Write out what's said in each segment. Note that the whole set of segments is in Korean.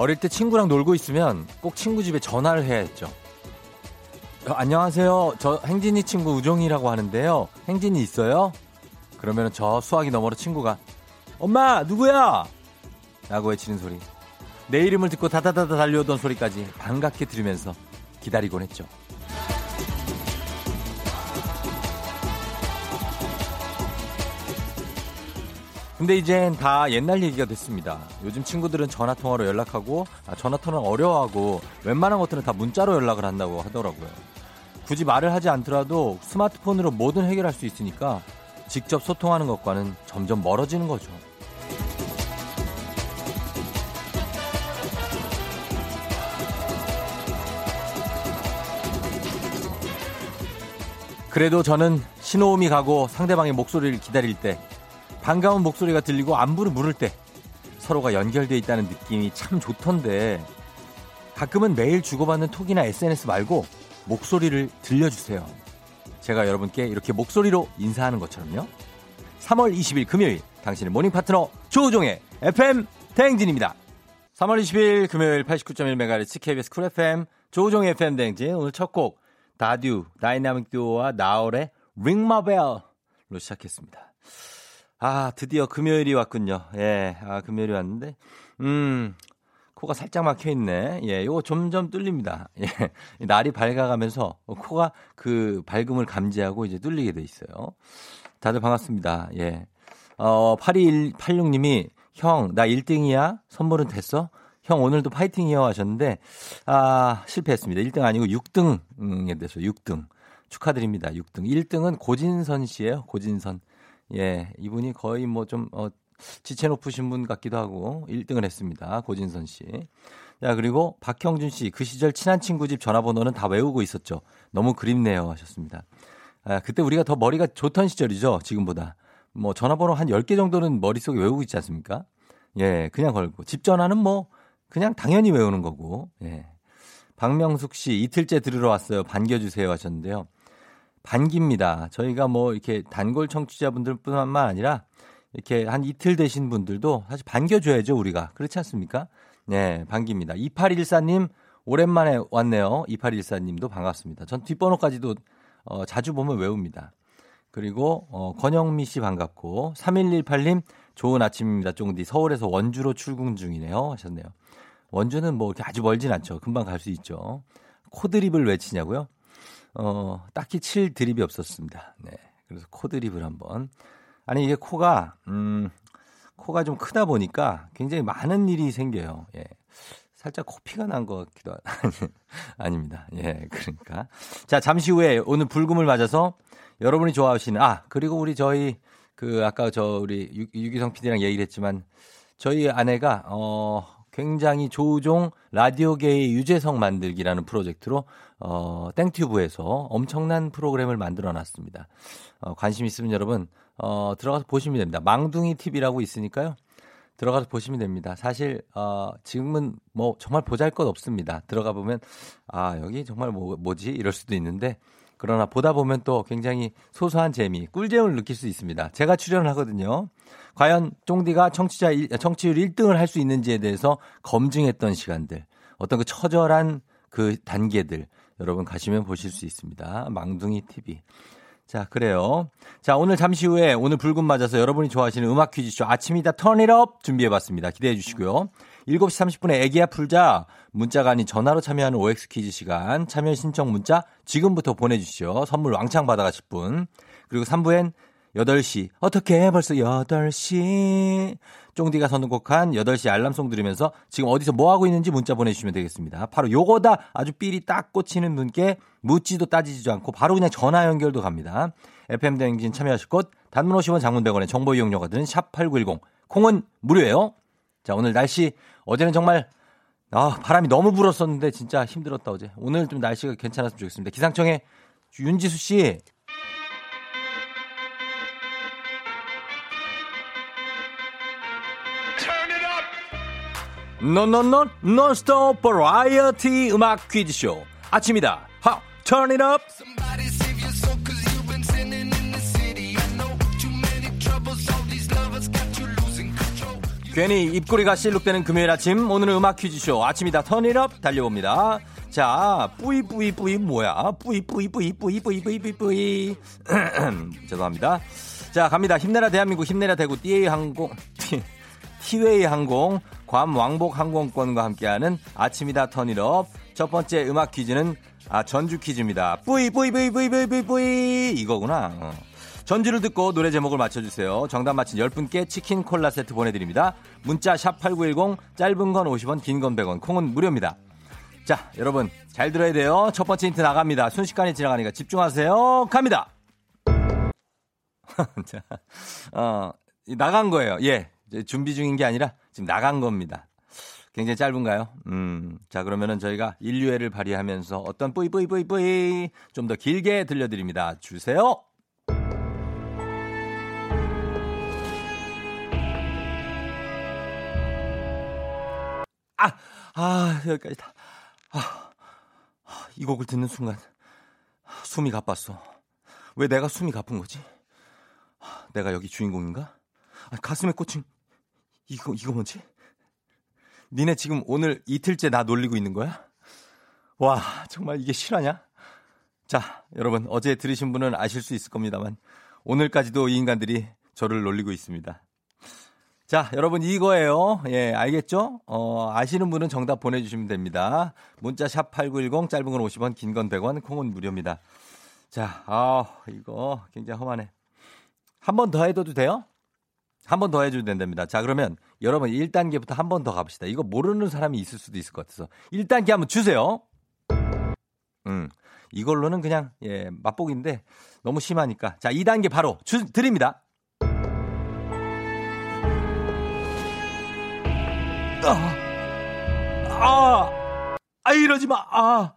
어릴 때 친구랑 놀고 있으면 꼭 친구 집에 전화를 해야 했죠. 어, 안녕하세요. 저 행진이 친구 우종이라고 하는데요. 행진이 있어요? 그러면 저 수화기 너머로 친구가 엄마 누구야? 라고 외치는 소리. 내 이름을 듣고 다다다다 달려오던 소리까지 반갑게 들으면서 기다리곤 했죠. 근데 이젠 다 옛날 얘기가 됐습니다. 요즘 친구들은 전화통화로 연락하고 아, 전화통화는 어려워하고 웬만한 것들은 다 문자로 연락을 한다고 하더라고요. 굳이 말을 하지 않더라도 스마트폰으로 뭐든 해결할 수 있으니까 직접 소통하는 것과는 점점 멀어지는 거죠. 그래도 저는 신호음이 가고 상대방의 목소리를 기다릴 때 반가운 목소리가 들리고 안부를 물을 때 서로가 연결되어 있다는 느낌이 참 좋던데 가끔은 매일 주고받는 톡이나 SNS 말고 목소리를 들려주세요. 제가 여러분께 이렇게 목소리로 인사하는 것처럼요. 3월 20일 금요일 당신의 morning 파트너 조우종의 FM 대행진입니다. 3월 20일 금요일 89.1MHz KBS 쿨 FM 조우종의 FM 대행진 오늘 첫 곡 다듀 다이나믹 듀오와 나얼의 Ring My Bell로 시작했습니다. 아 드디어 금요일이 왔군요. 예, 아 금요일이 왔는데 음 코가 살짝 막혀 있네. 예, 요거 점점 뚫립니다. 예, 날이 밝아가면서 코가 그 밝음을 감지하고 이제 뚫리게 돼 있어요. 다들 반갑습니다. 예. 어, 8286님이 형, 나 1등이야? 선물은 됐어? 형, 오늘도 파이팅이요 하셨는데, 아, 실패했습니다. 1등 아니고 6등에 돼서 6등. 축하드립니다. 6등. 1등은 고진선 씨예요 고진선. 예, 이분이 거의 뭐 좀, 어, 지체 높으신 분 같기도 하고 1등을 했습니다. 고진선 씨. 자, 그리고 박형준 씨. 그 시절 친한 친구 집 전화번호는 다 외우고 있었죠. 너무 그립네요 하셨습니다. 아, 그때 우리가 더 머리가 좋던 시절이죠. 지금보다. 뭐 전화번호 한 10개 정도는 머릿속에 외우고 있지 않습니까? 예, 그냥 걸고. 집 전화는 뭐 그냥 당연히 외우는 거고. 예. 박명숙 씨 이틀째 들으러 왔어요. 반겨주세요 하셨는데요. 반깁니다. 저희가 뭐 이렇게 단골 청취자분들뿐만 아니라 이렇게 한 이틀 되신 분들도 사실 반겨줘야죠 우리가 그렇지 않습니까? 네, 반깁니다. 2814님 오랜만에 왔네요. 2814님도 반갑습니다. 전 뒷번호까지도 어, 자주 보면 외웁니다. 그리고 어, 권영미 씨 반갑고 3118님 좋은 아침입니다. 쫑디 서울에서 원주로 출근 중이네요 하셨네요. 원주는 뭐 아주 멀진 않죠. 금방 갈 수 있죠. 코드립을 외치냐고요? 어, 딱히 칠 드립이 없었습니다. 네. 그래서 코 드립을 한번. 아니 이게 코가 음 코가 좀 크다 보니까 굉장히 많은 일이 생겨요. 예. 살짝 코피가 난 것 같기도 하... 아닙니다. 예, 그러니까. 자, 잠시 후에 오늘 불금을 맞아서 여러분이 좋아하시는, 아, 그리고 우리 저희 그 아까 저 우리 유, 유기성 PD랑 얘기를 했지만 저희 아내가 어, 굉장히 조종 라디오계의 유재석 만들기라는 프로젝트로 어, 땡튜브에서 엄청난 프로그램을 만들어 놨습니다. 어, 관심 있으면 여러분 어, 들어가서 보시면 됩니다. 망둥이 TV라고 있으니까요. 들어가서 보시면 됩니다. 사실 어, 지금은 뭐 정말 보잘 것 없습니다. 들어가 보면 아 여기 정말 뭐, 뭐지 이럴 수도 있는데 그러나 보다 보면 또 굉장히 소소한 재미, 꿀잼을 느낄 수 있습니다. 제가 출연을 하거든요. 과연 쫑디가 청취자 청취율 1등을 할 수 있는지에 대해서 검증했던 시간들, 어떤 그 처절한 그 단계들 여러분 가시면 보실 수 있습니다. 망둥이 TV. 자, 그래요. 자, 오늘 잠시 후에 오늘 불금 맞아서 여러분이 좋아하시는 음악 퀴즈쇼 아침이다 턴잇업 준비해 봤습니다. 기대해 주시고요. 7시 30분에 애기야 풀자 문자가 아닌 전화로 참여하는 OX 퀴즈 시간 참여 신청 문자 지금부터 보내주시죠. 선물 왕창 받아가실 분. 그리고 3부엔 8시 어떻게 벌써 8시 쫑디가 선곡한 8시 알람송 들으면서 지금 어디서 뭐 하고 있는지 문자 보내주시면 되겠습니다. 바로 요거다 아주 삘이 딱 꽂히는 분께 묻지도 따지지도 않고 바로 그냥 전화 연결도 갑니다. FM 대행진 참여하실 곳 단문 50원 장문 100원의 정보 이용료가 드는 샵8910 콩은 무료예요. 자 오늘 날씨 어제는 정말 아, 바람이 너무 불었었는데 진짜 힘들었다 어제. 오늘 좀 날씨가 괜찮았으면 좋겠습니다. 기상청에 윤지수 씨 노노노 논스톱 버라이어티 음악 퀴즈쇼. 아침이다. 하 turn it up. 괜히 입꼬리가 실룩되는 금요일 아침. 오늘은 음악 퀴즈쇼. 아침이다. 턴잇업 달려봅니다. 자 뿌이 뿌이 뿌이 뭐야? 뿌이 뿌이 뿌이 뿌이 뿌이 뿌이 뿌이 뿌이. 죄송합니다. 자 갑니다. 힘내라 대한민국 힘내라 대구. 띠에이 항공 티웨이 항공 괌 왕복 항공권과 함께하는 아침이다 턴잇업 첫 번째 음악 퀴즈는 아 전주 퀴즈입니다 뿌이 뿌이 뿌이 뿌이 뿌이 뿌이 뿌이 이거구나 어. 전주를 듣고 노래 제목을 맞춰주세요. 정답 맞힌 10분께 치킨 콜라 세트 보내드립니다. 문자 샵 8910 짧은 건 50원 긴 건 100원 콩은 무료입니다. 자 여러분 잘 들어야 돼요. 첫 번째 힌트 나갑니다. 순식간에 지나가니까 집중하세요. 갑니다. 자, 어, 나간 거예요. 예. 준비 중인 게 아니라 지금 나간 겁니다. 굉장히 짧은가요? 음, 자, 그러면은 저희가 인류애를 발휘하면서 어떤 뿌이뿌이뿌이뿌이 좀 더 길게 들려드립니다. 주세요! 아, 아, 여기까지 다. 아, 이 곡을 듣는 순간 숨이 가빴어. 왜 내가 숨이 가쁜 거지? 내가 여기 주인공인가? 아, 가슴에 꽂힌 이거 이거 뭐지? 니네 지금 오늘 이틀째 나 놀리고 있는 거야? 와, 정말 이게 실화냐? 자, 여러분 어제 들으신 분은 아실 수 있을 겁니다만 오늘까지도 이 인간들이 저를 놀리고 있습니다. 자, 여러분 이거예요. 예, 알겠죠? 어, 아시는 분은 정답 보내주시면 됩니다. 문자 샵 8910 짧은 건 50원, 긴 건 100원, 콩은 무료입니다. 자, 아, 이거 굉장히 험하네. 한 번 더 해도 돼요? 한 번 더 해줘도 된답니다. 자, 그러면 여러분 1단계부터 한 번 더 가봅시다. 이거 모르는 사람이 있을 수도 있을 것 같아서. 1단계 한번 주세요. 음, 이걸로는 그냥, 예, 맛보기인데 너무 심하니까. 자, 2단계 바로 주, 드립니다. 아, 아, 아, 이러지 마. 아.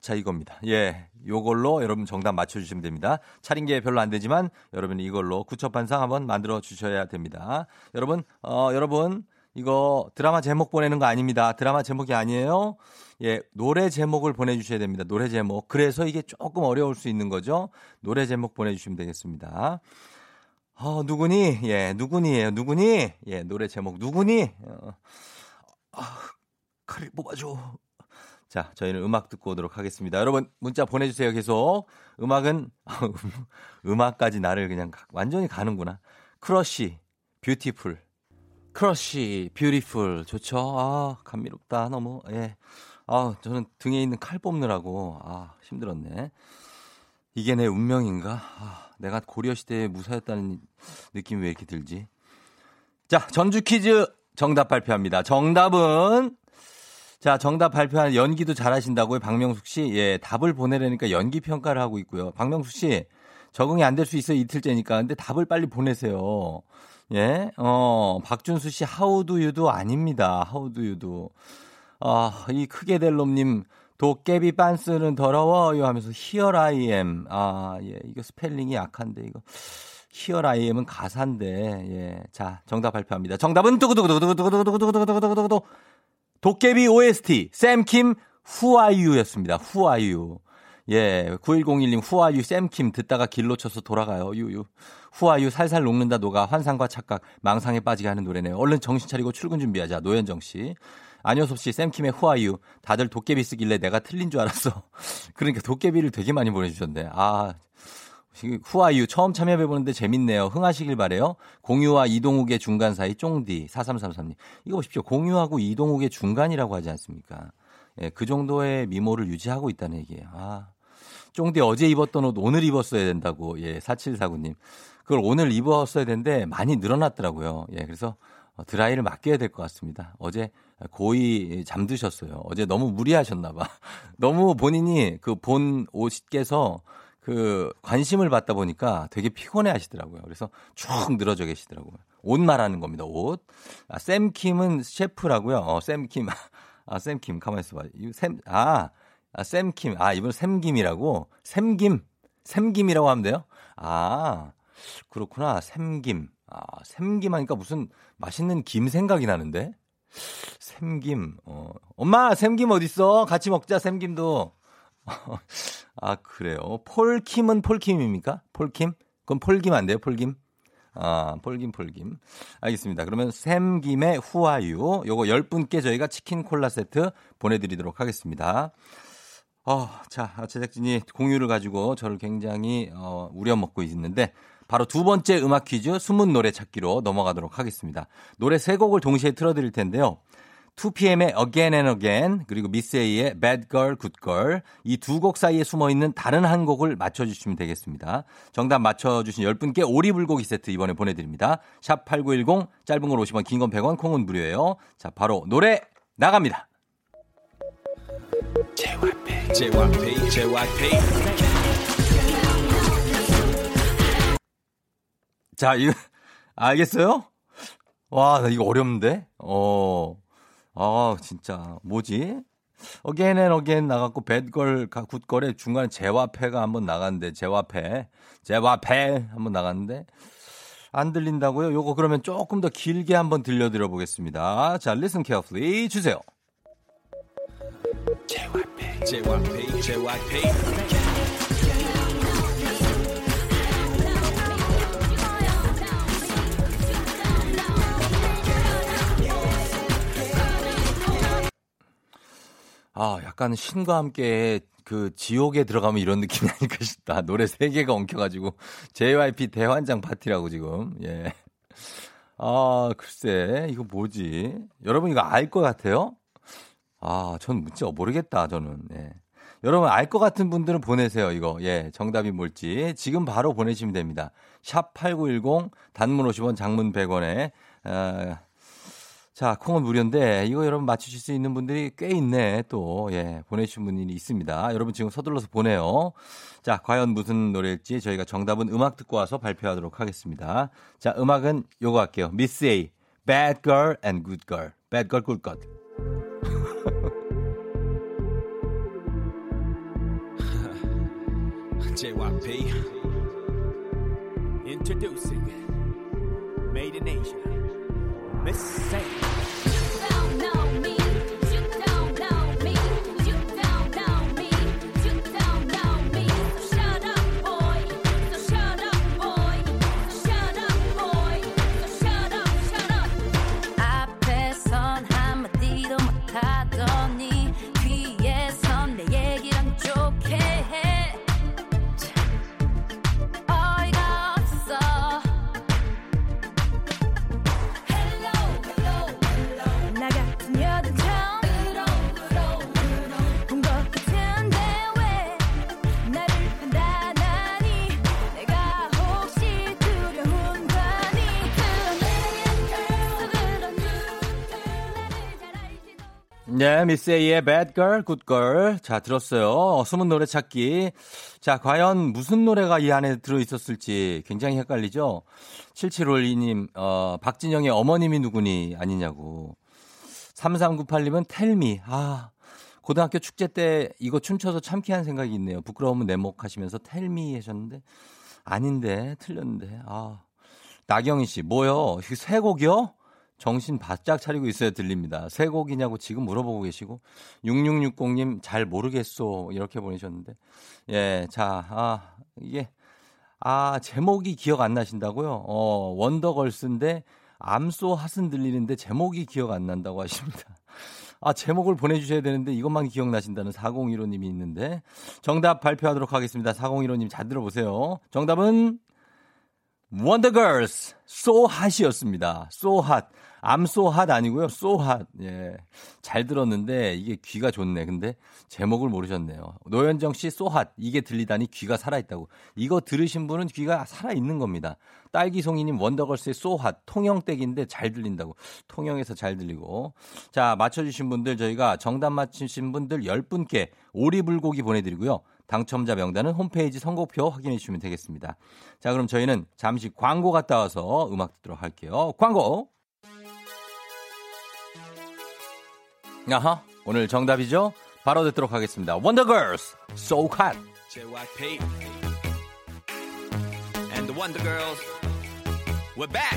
자, 이겁니다. 예. 요걸로 여러분 정답 맞춰주시면 됩니다. 차린 게 별로 안 되지만 여러분 이걸로 구첩반상 한번 만들어 주셔야 됩니다. 여러분, 어, 여러분, 이거 드라마 제목 보내는 거 아닙니다. 드라마 제목이 아니에요. 예, 노래 제목을 보내주셔야 됩니다. 노래 제목. 그래서 이게 조금 어려울 수 있는 거죠. 노래 제목 보내주시면 되겠습니다. 어, 누구니? 예, 누구니예요. 누구니? 예, 노래 제목 누구니? 어, 아, 칼을 뽑아줘. 자, 저희는 음악 듣고 오도록 하겠습니다. 여러분, 문자 보내주세요. 계속. 음악은, 음악까지 나를 그냥 완전히 가는구나. 크러쉬, Beautiful. 크러쉬, Beautiful. 좋죠? 아, 감미롭다. 너무, 예. 아, 저는 등에 있는 칼 뽑느라고, 아, 힘들었네. 이게 내 운명인가? 아, 내가 고려시대에 무사였다는 느낌이 왜 이렇게 들지? 자, 전주 퀴즈 정답 발표합니다. 정답은 자, 정답 발표한 연기도 잘하신다고요, 박명숙 씨. 예, 답을 보내려니까 연기 평가를 하고 있고요. 박명숙 씨, 적응이 안 될 수 있어요, 이틀째니까. 근데 답을 빨리 보내세요. 예, 어, 박준수 씨, 하우두유도 아닙니다. 하우두유도. 아, 이 크게 될 놈님, 도깨비 빤스는 더러워요 하면서 here I am. 아, 예, 이거 스펠링이 약한데, 이거. Here I am은 가사인데, 예. 자, 정답 발표합니다. 정답은 두구두구두구두구두구두구두구두구두구두구두구 도깨비 OST 샘킴 후아유였습니다. 후아유. 예, 9101님 후아유 샘킴 듣다가 길 놓쳐서 돌아가요. 유유. 후아유 살살 녹는다 녹아 환상과 착각 망상에 빠지게 하는 노래네요. 얼른 정신 차리고 출근 준비하자. 노현정 씨. 안효섭 씨, 샘킴의 후아유. 다들 도깨비 쓰길래 내가 틀린 줄 알았어. 그러니까 도깨비를 되게 많이 보내주셨네. 아, 후아유 처음 참여해보는데 재밌네요. 흥하시길 바래요. 공유와 이동욱의 중간 사이 쫑디 4333님. 이거 보십시오. 공유하고 이동욱의 중간이라고 하지 않습니까? 예, 그 정도의 미모를 유지하고 있다는 얘기예요. 아. 쫑디 어제 입었던 옷 오늘 입었어야 된다고. 예, 4749님. 그걸 오늘 입었어야 되는데 많이 늘어났더라고요. 예, 그래서 드라이를 맡겨야 될 것 같습니다. 어제 고이 잠드셨어요. 어제 너무 무리하셨나 봐. 너무 본인이 그 본 옷께서 그 관심을 받다 보니까 되게 피곤해 하시더라고요. 그래서 쭉 늘어져 계시더라고요. 옷 말하는 겁니다. 옷. 아, 샘킴은 셰프라고요. 어, 샘킴. 아, 샘킴. 가만히 있어봐. 샘, 아, 아, 샘킴. 아, 이분 샘김이라고? 샘김. 샘김이라고 하면 돼요? 아, 그렇구나. 샘김. 아, 샘김 하니까 무슨 맛있는 김 생각이 나는데? 샘김. 어. 엄마, 샘김 어딨어? 같이 먹자, 샘김도. 아, 그래요. 폴킴은 폴킴입니까? 폴킴? 그럼 폴김 안 돼요, 폴김? 아, 폴김 폴김. 알겠습니다. 그러면 샘김의 후아유 요거 10분께 저희가 치킨 콜라 세트 보내드리도록 하겠습니다. 어, 자, 제작진이 공유를 가지고 저를 굉장히 어, 우려먹고 있는데 바로 두 번째 음악 퀴즈 숨은 노래 찾기로 넘어가도록 하겠습니다. 노래 세 곡을 동시에 틀어드릴 텐데요. 2PM의 Again and Again 그리고 미스 A의 Bad Girl, Good Girl 이 두 곡 사이에 숨어 있는 다른 한 곡을 맞춰주시면 되겠습니다. 정답 맞춰주신 10분께 오리불고기 세트 이번에 보내드립니다. 샵 8910 짧은 걸 50원 긴 건 100원 콩은 무료예요. 자 바로 노래 나갑니다. JYP, JYP, JYP. 자, 이거, 알겠어요? 와, 나 이거 어렵는데? 어, 아, 진짜. 뭐지? Again and Again 나갔고, Bad Girl, Good Girl에 중간에 JYP가 한번 나갔는데, JYP. JYP 한번 나갔는데, 안 들린다고요? 요거 그러면 조금 더 길게 한번 들려드려 보겠습니다. 자, listen carefully. 주세요. JYP, JYP, JYP. 아, 약간 신과 함께 그 지옥에 들어가면 이런 느낌이 아닐까 싶다. 노래 세 개가 엉켜가지고 JYP 대환장 파티라고 지금. 예. 아, 글쎄, 이거 뭐지? 여러분 이거 알 것 같아요? 아, 전 진짜 모르겠다, 저는. 예. 여러분 알 것 같은 분들은 보내세요, 이거. 예, 정답이 뭘지. 지금 바로 보내시면 됩니다. 샵 8910, 단문 50원, 장문 100원에, 아, 자, 콩은 무료인데 이거 여러분 맞추실 수 있는 분들이 꽤 있네. 또 예, 보내주신 분이 있습니다. 여러분 지금 서둘러서 보내요. 자, 과연 무슨 노래일지 저희가 정답은 음악 듣고 와서 발표하도록 하겠습니다. 자, 음악은 요거 할게요. 미스 A, Bad Girl and Good Girl. Bad Girl, Good Girl. JYP Introducing Made Miss Saint. 네, 미스 A의 Bad Girl, Good Girl. 자, 들었어요. 숨은 노래 찾기. 자, 과연 무슨 노래가 이 안에 들어있었을지 굉장히 헷갈리죠? 7752님, 어, 박진영의 어머님이 누구니 아니냐고. 3398님은 텔미. 아, 고등학교 축제 때 이거 춤춰서 참기한 생각이 있네요. 부끄러움은 내목 하시면서 텔미 하셨는데. 아닌데, 틀렸는데. 아. 나경희 씨, 뭐요? 새 곡이요? 정신 바짝 차리고 있어야 들립니다. 새 곡이냐고 지금 물어보고 계시고 6660님 잘 모르겠소 이렇게 보내셨는데 예, 자, 아, 이게 아, 제목이 기억 안 나신다고요? 어, 원더걸스인데 암소 핫은 들리는데 제목이 기억 안 난다고 하십니다. 아, 제목을 보내주셔야 되는데 이것만 기억나신다는 4015님이 있는데 정답 발표하도록 하겠습니다. 4015님 잘 들어보세요. 정답은 원더걸스 so hot이었습니다. so. 암소핫 아니고요. 소핫. 예. 잘 들었는데 이게 귀가 좋네. 근데 제목을 모르셨네요. 노현정 씨 소핫. 이게 들리다니 귀가 살아있다고. 이거 들으신 분은 귀가 살아있는 겁니다. 딸기송이님 원더걸스의 소핫. 통영댁인데 잘 들린다고. 통영에서 잘 들리고. 자, 맞춰주신 분들 저희가 정답 맞추신 분들 10분께 오리불고기 보내드리고요. 당첨자 명단은 홈페이지 선곡표 확인해 주시면 되겠습니다. 자, 그럼 저희는 잠시 광고 갔다 와서 음악 듣도록 할게요. 광고! 아하, 오늘 정답이죠? 바로 듣도록 하겠습니다. 원더걸스, So Hot. JYP and the Wonder Girls, we're back.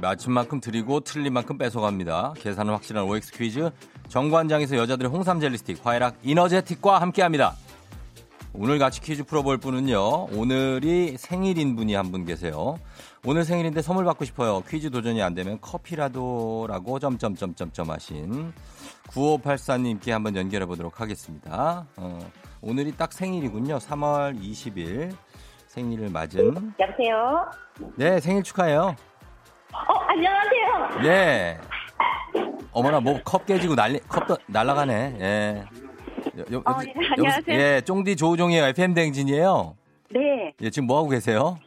맞춘 만큼 드리고 틀린 만큼 뺏어갑니다. 계산은 확실한 OX 퀴즈. 정관장에서 여자들의 홍삼 젤리 스틱, 화해락 이너제틱과 함께합니다. 오늘 같이 퀴즈 풀어볼 분은요. 오늘이 생일인 분이 한 분 계세요. 오늘 생일인데 선물 받고 싶어요. 퀴즈 도전이 안 되면 커피라도라고 점점점점점 하신 9584님께 한번 연결해 보도록 하겠습니다. 어, 오늘이 딱 생일이군요. 3월 20일 생일을 맞은. 여보세요? 네, 생일 축하해요. 어, 안녕하세요. 네. 어머나 뭐 컵 깨지고 날리 컵도 날라가네. 예. 여, 여, 어, 예, 안녕하세요. 예, 쫑디 조우종의 FM 댕진이에요. 네. 예, 지금 뭐 하고 계세요?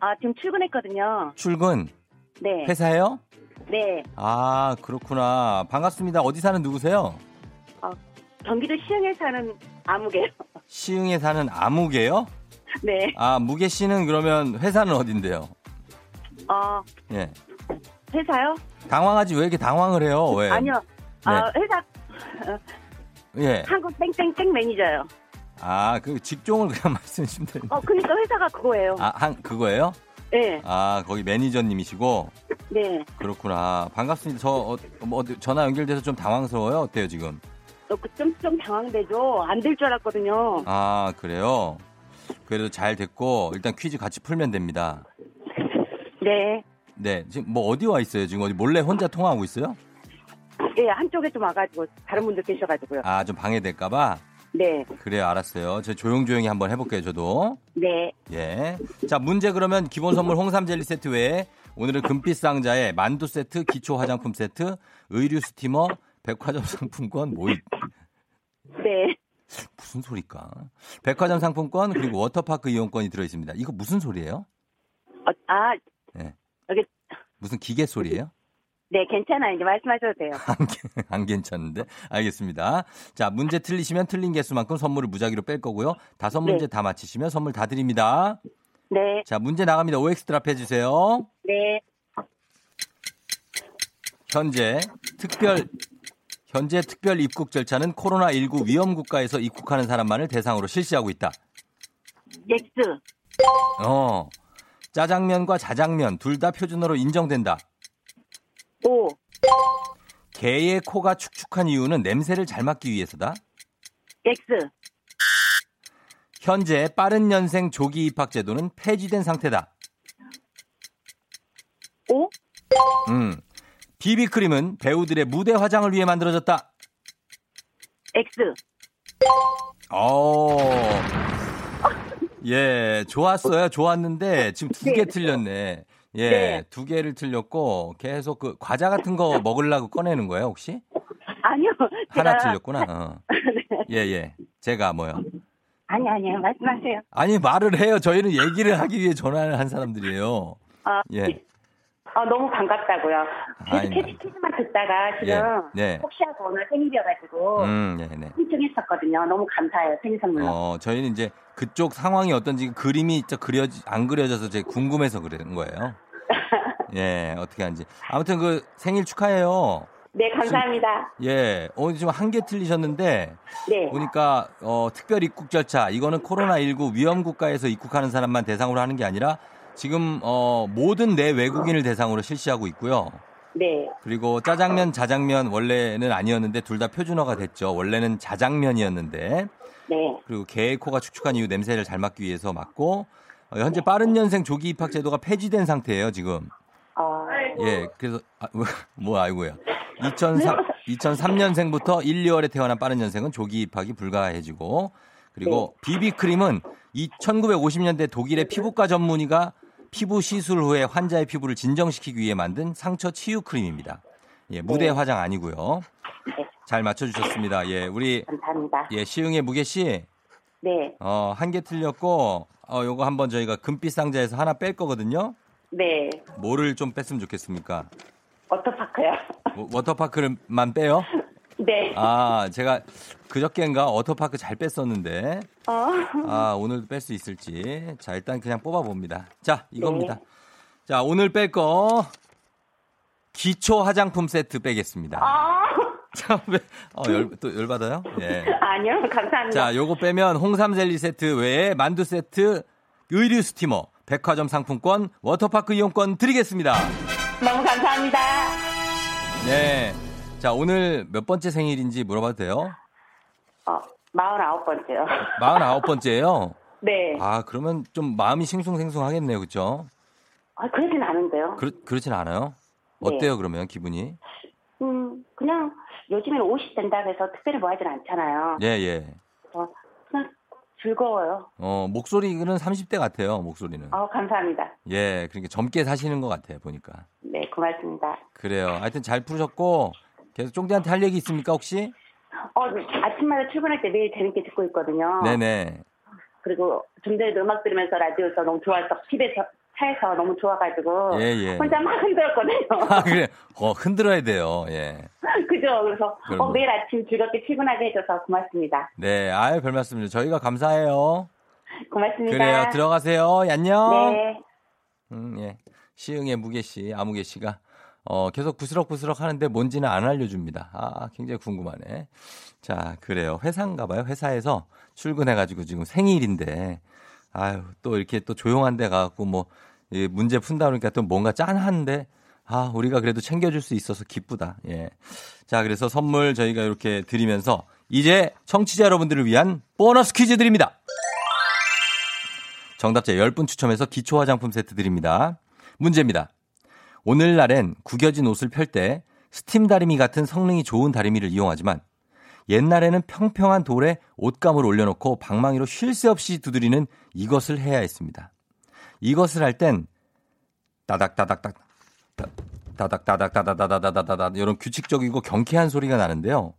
아, 지금 출근했거든요. 출근 네. 회사예요? 네. 아, 그렇구나. 반갑습니다. 어디 사는 누구세요? 경기도 시흥에 사는 아무개요. 시흥에 사는 아무개요? 네. 아, 무개 씨는 그러면 회사는 어딘데요? 어, 예. 회사요? 당황하지 왜 이렇게 당황을 해요? 왜? 아니요. 네. 아, 회사 예. 한국 땡땡땡 매니저요. 아, 그 직종을 그냥 말씀해 주시면 되는데. 어, 그러니까 회사가 그거예요. 아, 한 그거예요? 네. 아, 거기 매니저님이시고 네. 그렇구나. 반갑습니다. 저 어, 뭐 전화 연결돼서 좀 당황스러워요. 어때요, 지금? 어, 좀, 좀 당황되죠? 안 될 줄 알았거든요. 아, 그래요. 그래도 잘 됐고 일단 퀴즈 같이 풀면 됩니다. 네. 네, 지금 뭐 어디 와 있어요? 지금 어디 몰래 혼자 통화하고 있어요? 예, 한쪽에 좀 와가지고, 다른 분들 계셔가지고요. 아, 좀 방해될까봐? 네. 그래요, 알았어요. 저 조용조용히 한번 해볼게요, 저도. 네. 예. 자, 문제 그러면 기본 선물 홍삼 젤리 세트 외에 오늘은 금빛 상자에 만두 세트, 기초 화장품 세트, 의류 스티머, 백화점 상품권, 뭐, 이- 네. 무슨 소리까? 백화점 상품권, 그리고 워터파크 이용권이 들어 있습니다. 이거 무슨 소리예요? 어, 아, 무슨 기계 소리예요? 네, 괜찮아요. 이제 말씀하셔도 돼요. 안, 괜- 안 괜찮은데? 알겠습니다. 자, 문제 틀리시면 틀린 개수만큼 선물을 무작위로 뺄 거고요. 다섯 문제 다 맞히시면 선물 다 드립니다. 네. 자, 문제 나갑니다. OX drop 해 주세요. 네. 현재 특별 현재 특별 입국 절차는 코로나19 위험 국가에서 입국하는 사람만을 대상으로 실시하고 있다. 엑스. 어. 짜장면과 자장면 둘 다 표준어로 인정된다. 오. 개의 코가 축축한 이유는 냄새를 잘 맡기 위해서다. 엑스. 현재 빠른 연생 조기 입학 제도는 폐지된 상태다. 오. 음. 비비크림은 배우들의 무대 화장을 위해 만들어졌다. 엑스. 어. 예, 좋았어요. 좋았는데 지금 두개 네. 틀렸네. 예, 네. 두 개를 틀렸고 계속 그 과자 같은 거 먹으려고 꺼내는 거예요, 혹시? 아니요. 하나 틀렸구나. 어. 네. 예, 예. 제가 뭐요? 아니, 아니요. 말씀하세요. 아니, 말을 해요. 저희는 얘기를 하기 위해 전화를 한 사람들이에요. 아, 예. 아, 너무 반갑다고요. 계속 캐치 퀴즈만 듣다가 지금 예, 네. 혹시 하고 오늘 생일이어가지고 음, 네, 네. 신청했었거든요. 너무 감사해요. 생일 선물로. 어, 저희는 이제 그쪽 상황이 어떤지 그 그림이 진짜 그려지, 안 그려져서 제 궁금해서 그러는 거예요. 예, 어떻게 하는지. 아무튼 그 생일 축하해요. 네, 감사합니다. 예, 오늘 지금 한 개 틀리셨는데 네. 보니까 어, 특별 입국 절차 이거는 코로나 19 위험 국가에서 입국하는 사람만 대상으로 하는 게 아니라 지금 어, 모든 내 외국인을 대상으로 실시하고 있고요. 네. 그리고 짜장면, 자장면 원래는 아니었는데 둘 다 표준어가 됐죠. 원래는 자장면이었는데 네. 그리고 개의 코가 축축한 이후 냄새를 잘 맡기 위해서 맞고 어, 현재 빠른 연생 조기 입학 제도가 폐지된 상태예요 지금. 어, 예, 그래서 아, 뭐 아이고요. 2003, 2003년생부터 1, 2월에 태어난 빠른 연생은 조기 입학이 불가해지고 그리고 비비크림은 이 1950년대 독일의 피부과 전문의가 피부 시술 후에 환자의 피부를 진정시키기 위해 만든 상처 치유 크림입니다. 예, 무대 네. 화장 아니고요. 네. 잘 맞춰주셨습니다. 예, 우리 감사합니다. 예 시흥의 무게 씨, 네, 어, 한 개 틀렸고, 어, 요거 한번 저희가 금빛 상자에서 하나 뺄 거거든요. 네. 뭐를 좀 뺐으면 좋겠습니까? 워터파크요. 뭐, 워터파크만 빼요? 네. 아, 제가 그저께인가 워터파크 잘 뺐었는데, 어. 아, 오늘도 뺄 수 있을지. 자, 일단 그냥 뽑아봅니다. 자, 이겁니다. 네. 자, 오늘 뺄 거, 기초 화장품 세트 빼겠습니다. 아, 왜, 어, 열, 또 열받아요? 예. 아니요, 감사합니다. 자, 요거 빼면 홍삼 젤리 세트 외에 만두 세트, 의류 스티머, 백화점 상품권, 워터파크 이용권 드리겠습니다. 너무 감사합니다. 네. 자, 오늘 몇 번째 생일인지 물어봐도 돼요? 어, 49번째요. 49번째예요. 네. 아, 그러면 좀 마음이 싱숭생숭하겠네요. 그렇죠? 아, 그러진 않은데요. 그렇 그렇진 않아요. 네. 어때요, 그러면 기분이? 음, 그냥 요즘에는 50 된다고 해서 특별히 뭐 하진 않잖아요. 예, 예. 그래서 그냥 즐거워요. 어, 목소리는 30대 같아요, 목소리는. 어, 감사합니다. 예, 그러니까 젊게 사시는 것 같아요, 보니까. 네, 고맙습니다. 그래요. 하여튼 잘 풀으셨고, 계속 쫑디한테 할 얘기 있습니까, 혹시? 어, 아침마다 출근할 때 매일 재밌게 듣고 있거든요. 네네. 그리고 좀 전에도 음악 들으면서 라디오에서 너무 좋아서 집에서 차에서 너무 좋아가지고 예, 예. 혼자 막 흔들었거든요. 아, 그래. 어, 흔들어야 돼요. 예. 그죠? 그래서. 어, 매일 아침 즐겁게 출근하게 해줘서 고맙습니다. 네, 아유, 별 말씀을요. 저희가 감사해요. 고맙습니다. 그래요. 들어가세요. 안녕. 네. 음, 예. 시흥의 무게 씨, 아무개 씨가 어, 계속 부스럭부스럭 하는데 뭔지는 안 알려줍니다. 아, 굉장히 궁금하네. 자, 그래요. 회사인가 봐요. 회사에서 출근해가지고 지금 생일인데, 아유, 또 이렇게 또 조용한 데 가갖고 뭐, 이 문제 푼다 그러니까 또 뭔가 짠한데, 아, 우리가 그래도 챙겨줄 수 있어서 기쁘다. 예. 자, 그래서 선물 저희가 이렇게 드리면서 이제 청취자 여러분들을 위한 보너스 퀴즈 드립니다. 정답자 10분 추첨해서 기초 화장품 세트 드립니다. 문제입니다. 오늘날엔 구겨진 옷을 펼 때 스팀 다리미 같은 성능이 좋은 다리미를 이용하지만 옛날에는 평평한 돌에 옷감을 올려놓고 방망이로 쉴 새 없이 두드리는 이것을 해야 했습니다. 이것을 할 땐 따닥따닥따닥 따닥따닥따닥따닥따닥따닥 이런 규칙적이고 경쾌한 소리가 나는데요.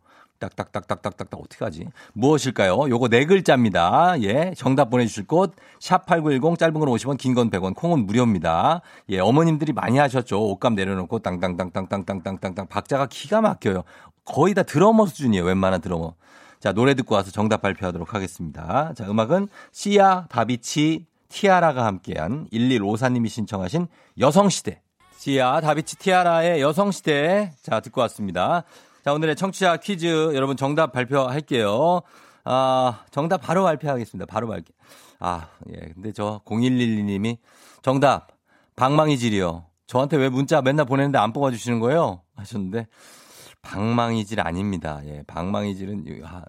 딱딱딱딱딱딱 어떻게 하지? 무엇일까요? 요거 네 글자입니다. 예. 정답 보내 주실 곳, 샵8910 짧은 건 50원, 긴 건 100원, 콩은 무료입니다. 예. 어머님들이 많이 하셨죠. 옷감 내려놓고 땅땅땅땅땅땅땅땅땅. 박자가 기가 막혀요. 거의 다 드러머 수준이에요. 웬만한 드러머. 자, 노래 듣고 와서 정답 발표하도록 하겠습니다. 자, 음악은 시아, 다비치, 티아라가 함께한 1154님이 신청하신 여성시대. 시아, 다비치, 티아라의 여성시대. 자, 듣고 왔습니다. 자, 오늘의 청취자 퀴즈 여러분 정답 발표할게요. 아, 정답 바로 발표하겠습니다. 바로 발표. 아, 예. 근데 저 0112님이 정답 방망이질이요. 저한테 왜 문자 맨날 보내는데 안 뽑아 주시는 거예요? 하셨는데 방망이질 아닙니다. 예. 방망이질은 아,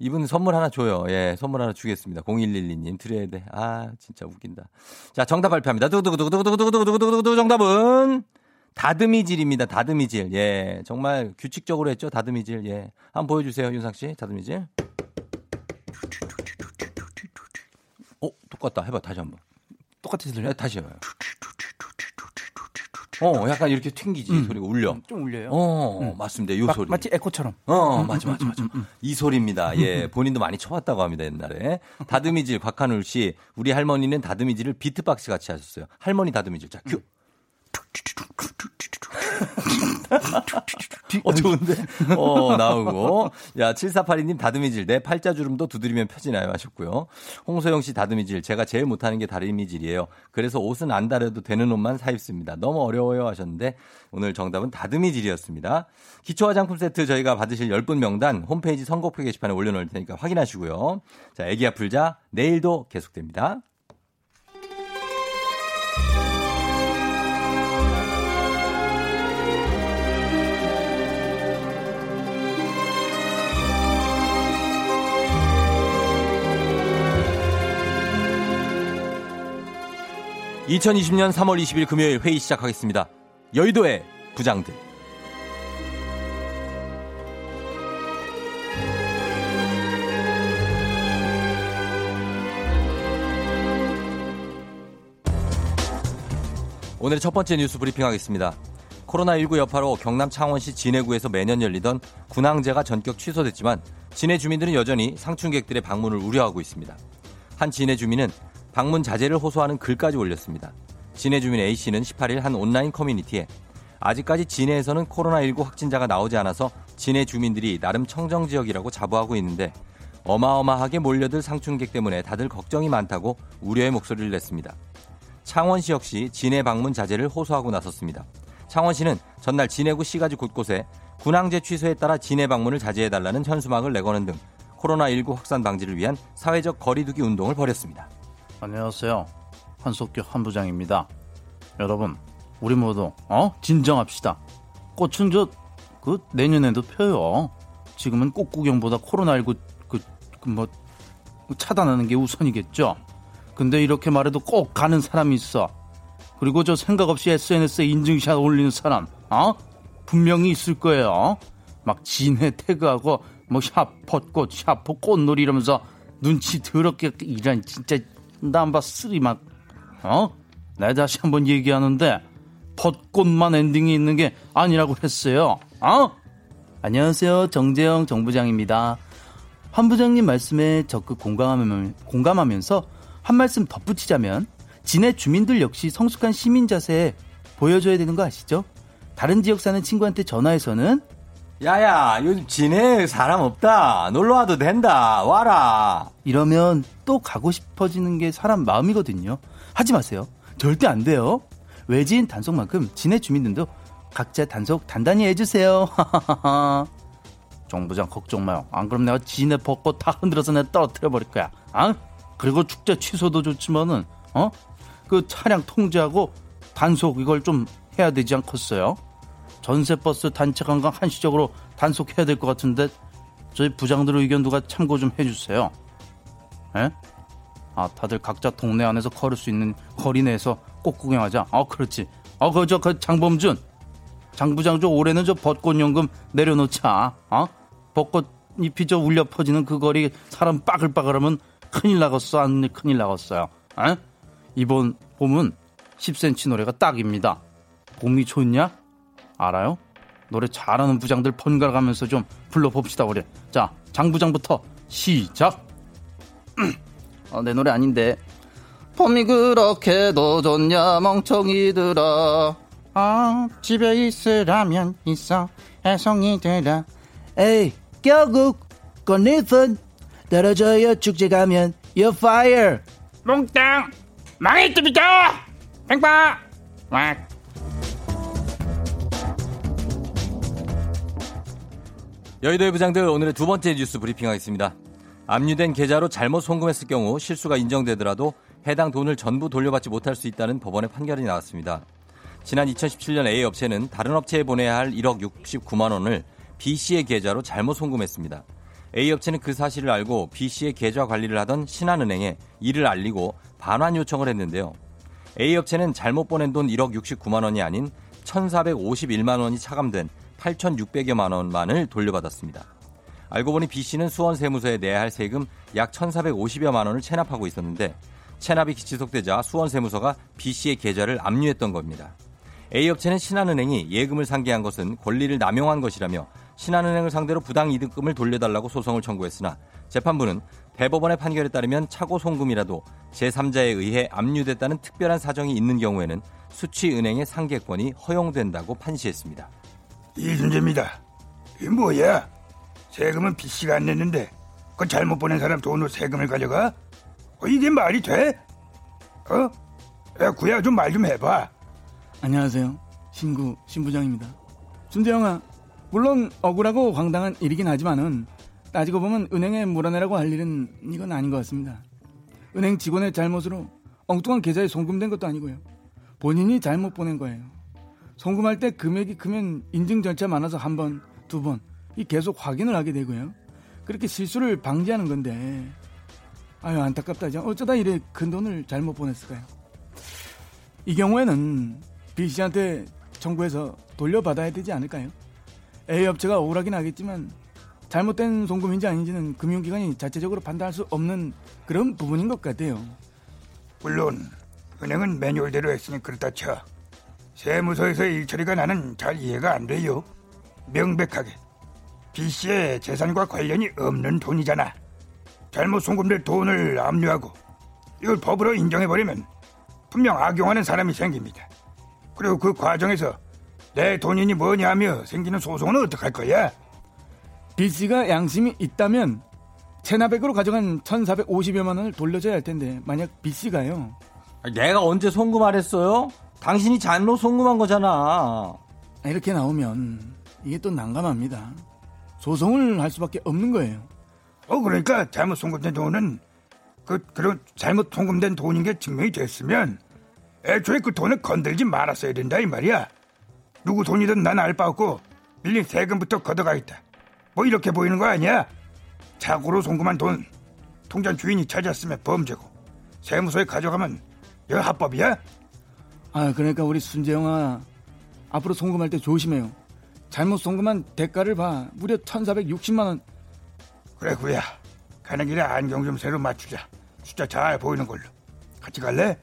이분 선물 하나 줘요. 예, 선물 하나 주겠습니다. 0112님 드려야 돼. 아, 진짜 웃긴다. 자, 정답 발표합니다. 두두두두두두두두두두두두 정답은 다듬이질입니다. 다듬이질. 예. 정말 규칙적으로 했죠. 다듬이질. 예. 한번 보여주세요. 윤상 씨. 다듬이질. 어, 똑같다. 해봐. 다시 한 번. 똑같이 들려요? 네, 다시 해봐요. 어, 약간 이렇게 튕기지. 소리가 울려. 좀 울려요. 어, 맞습니다. 요 마, 소리. 마치 에코처럼. 어, 맞아, 맞아, 맞아. 이 소리입니다. 예, 본인도 많이 쳐봤다고 합니다, 옛날에. 다듬이질, 곽한울 씨. 우리 할머니는 다듬이질을 비트박스 같이 하셨어요. 할머니 다듬이질. 자, 큐. 어, 좋은데? 어, 나오고. 야, 7482님 다듬이질. 내 팔자주름도 두드리면 펴지나요? 하셨고요. 홍소영 씨 다듬이질. 제가 제일 못하는 게 다듬이질이에요. 그래서 옷은 안 다려도 되는 옷만 사 입습니다. 너무 어려워요. 하셨는데 오늘 정답은 다듬이질이었습니다. 기초 화장품 세트 저희가 받으실 10분 명단 홈페이지 선곡표 게시판에 올려놓을 테니까 확인하시고요. 자, 애기야 풀자. 내일도 계속됩니다. 2020년 3월 20일 금요일 회의 시작하겠습니다. 여의도의 부장들. 오늘 첫 번째 뉴스 브리핑 하겠습니다. 코로나19 여파로 경남 창원시 진해구에서 매년 열리던 군항제가 전격 취소됐지만 진해 주민들은 여전히 상춘객들의 방문을 우려하고 있습니다. 한 진해 주민은 방문 자제를 호소하는 글까지 올렸습니다. 진해 주민 A씨는 18일 한 온라인 커뮤니티에 아직까지 진해에서는 코로나19 확진자가 나오지 않아서 진해 주민들이 나름 청정 지역이라고 자부하고 있는데 어마어마하게 몰려들 상춘객 때문에 다들 걱정이 많다고 우려의 목소리를 냈습니다. 창원시 역시 진해 방문 자제를 호소하고 나섰습니다. 창원시는 전날 진해구 시가지 곳곳에 군항제 취소에 따라 진해 방문을 자제해달라는 현수막을 내거는 등 코로나19 확산 방지를 위한 사회적 거리두기 운동을 벌였습니다. 안녕하세요. 한석규 한부장입니다. 여러분, 우리 모두 어 진정합시다. 꽃은 저 그 내년에도 펴요. 지금은 꽃 구경보다 코로나19 그, 그뭐 차단하는 게 우선이겠죠. 근데 이렇게 말해도 꼭 가는 사람이 있어. 그리고 저 생각 없이 SNS에 인증샷 올리는 사람, 어? 분명히 있을 거예요. 막 진해 태그하고 뭐샵 벚꽃, 샵 꽃놀이 이러면서 눈치 더럽게 이런 진짜 number three 막 어? 내 다시 한번 얘기하는데 벚꽃만 엔딩이 있는 게 아니라고 했어요. 어? 안녕하세요. 정재영 정부장입니다. 한 부장님 말씀에 적극 공감하면서 한 말씀 덧붙이자면 진해 주민들 역시 성숙한 시민 자세 보여줘야 되는 거 아시죠? 다른 지역 사는 친구한테 전화해서는 야야 요즘 진해 사람 없다 놀러 와도 된다 와라 이러면 또 가고 싶어지는 게 사람 마음이거든요 하지 마세요 절대 안 돼요 외지인 단속만큼 진해 주민들도 각자 단속 단단히 해주세요 정부장 걱정 마요 안 그럼 내가 진해 벚꽃 다 흔들어서 내가 떨어뜨려 버릴 거야 아? 그리고 축제 취소도 좋지만은 어? 그 차량 통제하고 단속 이걸 좀 해야 되지 않겠어요? 전세버스 단체 관광 한시적으로 단속해야 될 것 같은데 저희 부장들 의견 누가 참고 좀 해주세요. 에? 아 다들 각자 동네 안에서 걸을 수 있는 거리 내에서 꼭 구경하자. 아 그렇지. 아 그저 그 장범준 장부장 저 올해는 저 벚꽃 연금 내려놓자. 어? 벚꽃 잎이 저 울려 퍼지는 그 거리 사람 빠글빠글하면 큰일 나겠어 안 큰일 나겠어요. 에? 이번 봄은 10cm 노래가 딱입니다. 봄이 좋냐? 알아요? 노래 잘하는 부장들 번갈아 가면서 좀 불러봅시다 우리. 자, 장 부장부터 시작. 어, 내 노래 아닌데. 봄이 그렇게도 좋냐 멍청이들아. 아, 집에 있으라면 있어 애송이들아. 에이, 결국 꽃잎은 떨어져요 축제 가면 You're fire. 몽땅 망했습니다. 팽파. 와. 여의도의 부장들 오늘의 두 번째 뉴스 브리핑하겠습니다. 압류된 계좌로 잘못 송금했을 경우 실수가 인정되더라도 해당 돈을 전부 돌려받지 못할 수 있다는 법원의 판결이 나왔습니다. 지난 2017년 A 업체는 다른 업체에 보내야 할 1억 69만 원을 B 씨의 계좌로 잘못 송금했습니다. A 업체는 그 사실을 알고 B 씨의 계좌 관리를 하던 신한은행에 이를 알리고 반환 요청을 했는데요. A 업체는 잘못 보낸 돈 1억 69만 원이 아닌 1,451만 원이 차감된 8,600여만 원만을 돌려받았습니다. 알고 보니 B 씨는 수원 세무서에 내야 할 세금 약 1,450여만 원을 체납하고 있었는데 체납이 지속되자 수원 세무서가 B 씨의 계좌를 압류했던 겁니다. A 업체는 신한은행이 예금을 상계한 것은 권리를 남용한 것이라며 신한은행을 상대로 부당 이득금을 돌려달라고 소송을 청구했으나 재판부는 대법원의 판결에 따르면 차고 송금이라도 제3자에 의해 압류됐다는 특별한 사정이 있는 경우에는 수취은행의 상계권이 허용된다고 판시했습니다. 이순재입니다. 이 뭐야? 세금은 B씨가 안 냈는데 그 잘못 보낸 사람 돈으로 세금을 가져가? 어, 이게 말이 돼? 어? 야 구야 좀말좀 해봐. 안녕하세요. 신구 신부장입니다. 준재영아 물론 억울하고 황당한 일이긴 하지만은 따지고 보면 은행에 몰아내라고 할 일은 이건 아닌 것 같습니다. 은행 직원의 잘못으로 엉뚱한 계좌에 송금된 것도 아니고요. 본인이 잘못 보낸 거예요. 송금할 때 금액이 크면 인증 절차 많아서 한 번, 두 번, 이 계속 확인을 하게 되고요. 그렇게 실수를 방지하는 건데, 아유, 안타깝다. 어쩌다 이래 큰 돈을 잘못 보냈을까요? 이 경우에는 B씨한테 청구해서 돌려받아야 되지 않을까요? A 업체가 억울하긴 하겠지만 잘못된 송금인지 아닌지는 금융기관이 자체적으로 판단할 수 없는 그런 부분인 것 같아요. 물론 은행은 매뉴얼대로 했으니 그렇다 쳐. 세무서에서의 일처리가 나는 잘 이해가 안 돼요. 명백하게 B씨의 재산과 관련이 없는 돈이잖아. 잘못 송금될 돈을 압류하고 이걸 법으로 인정해버리면 분명 악용하는 사람이 생깁니다. 그리고 그 과정에서 내 돈이니 뭐냐며 생기는 소송은 어떡할 거야? B씨가 양심이 있다면 체납액으로 가져간 1,450여만 원을 돌려줘야 할 텐데 만약 B씨가요. 내가 언제 송금하랬어요? 당신이 잘못 송금한 거잖아. 이렇게 나오면 이게 또 난감합니다. 소송을 할 수밖에 없는 거예요. 어 그러니까 잘못 송금된 돈은 그 그런 잘못 송금된 돈인 게 증명이 됐으면 애초에 그 돈을 건들지 말았어야 된다 이 말이야. 누구 돈이든 난 알 바 없고 밀린 세금부터 걷어가겠다. 뭐 이렇게 보이는 거 아니야? 착오로 송금한 돈 통장 주인이 찾았으면 범죄고 세무서에 가져가면 이거 합법이야? 아 그러니까 우리 순재영아 앞으로 송금할 때 조심해요. 잘못 송금한 대가를 봐 무려 1,460만 원. 그래 구야 가는 길에 안경 좀 새로 맞추자. 숫자 잘 보이는 걸로. 같이 갈래?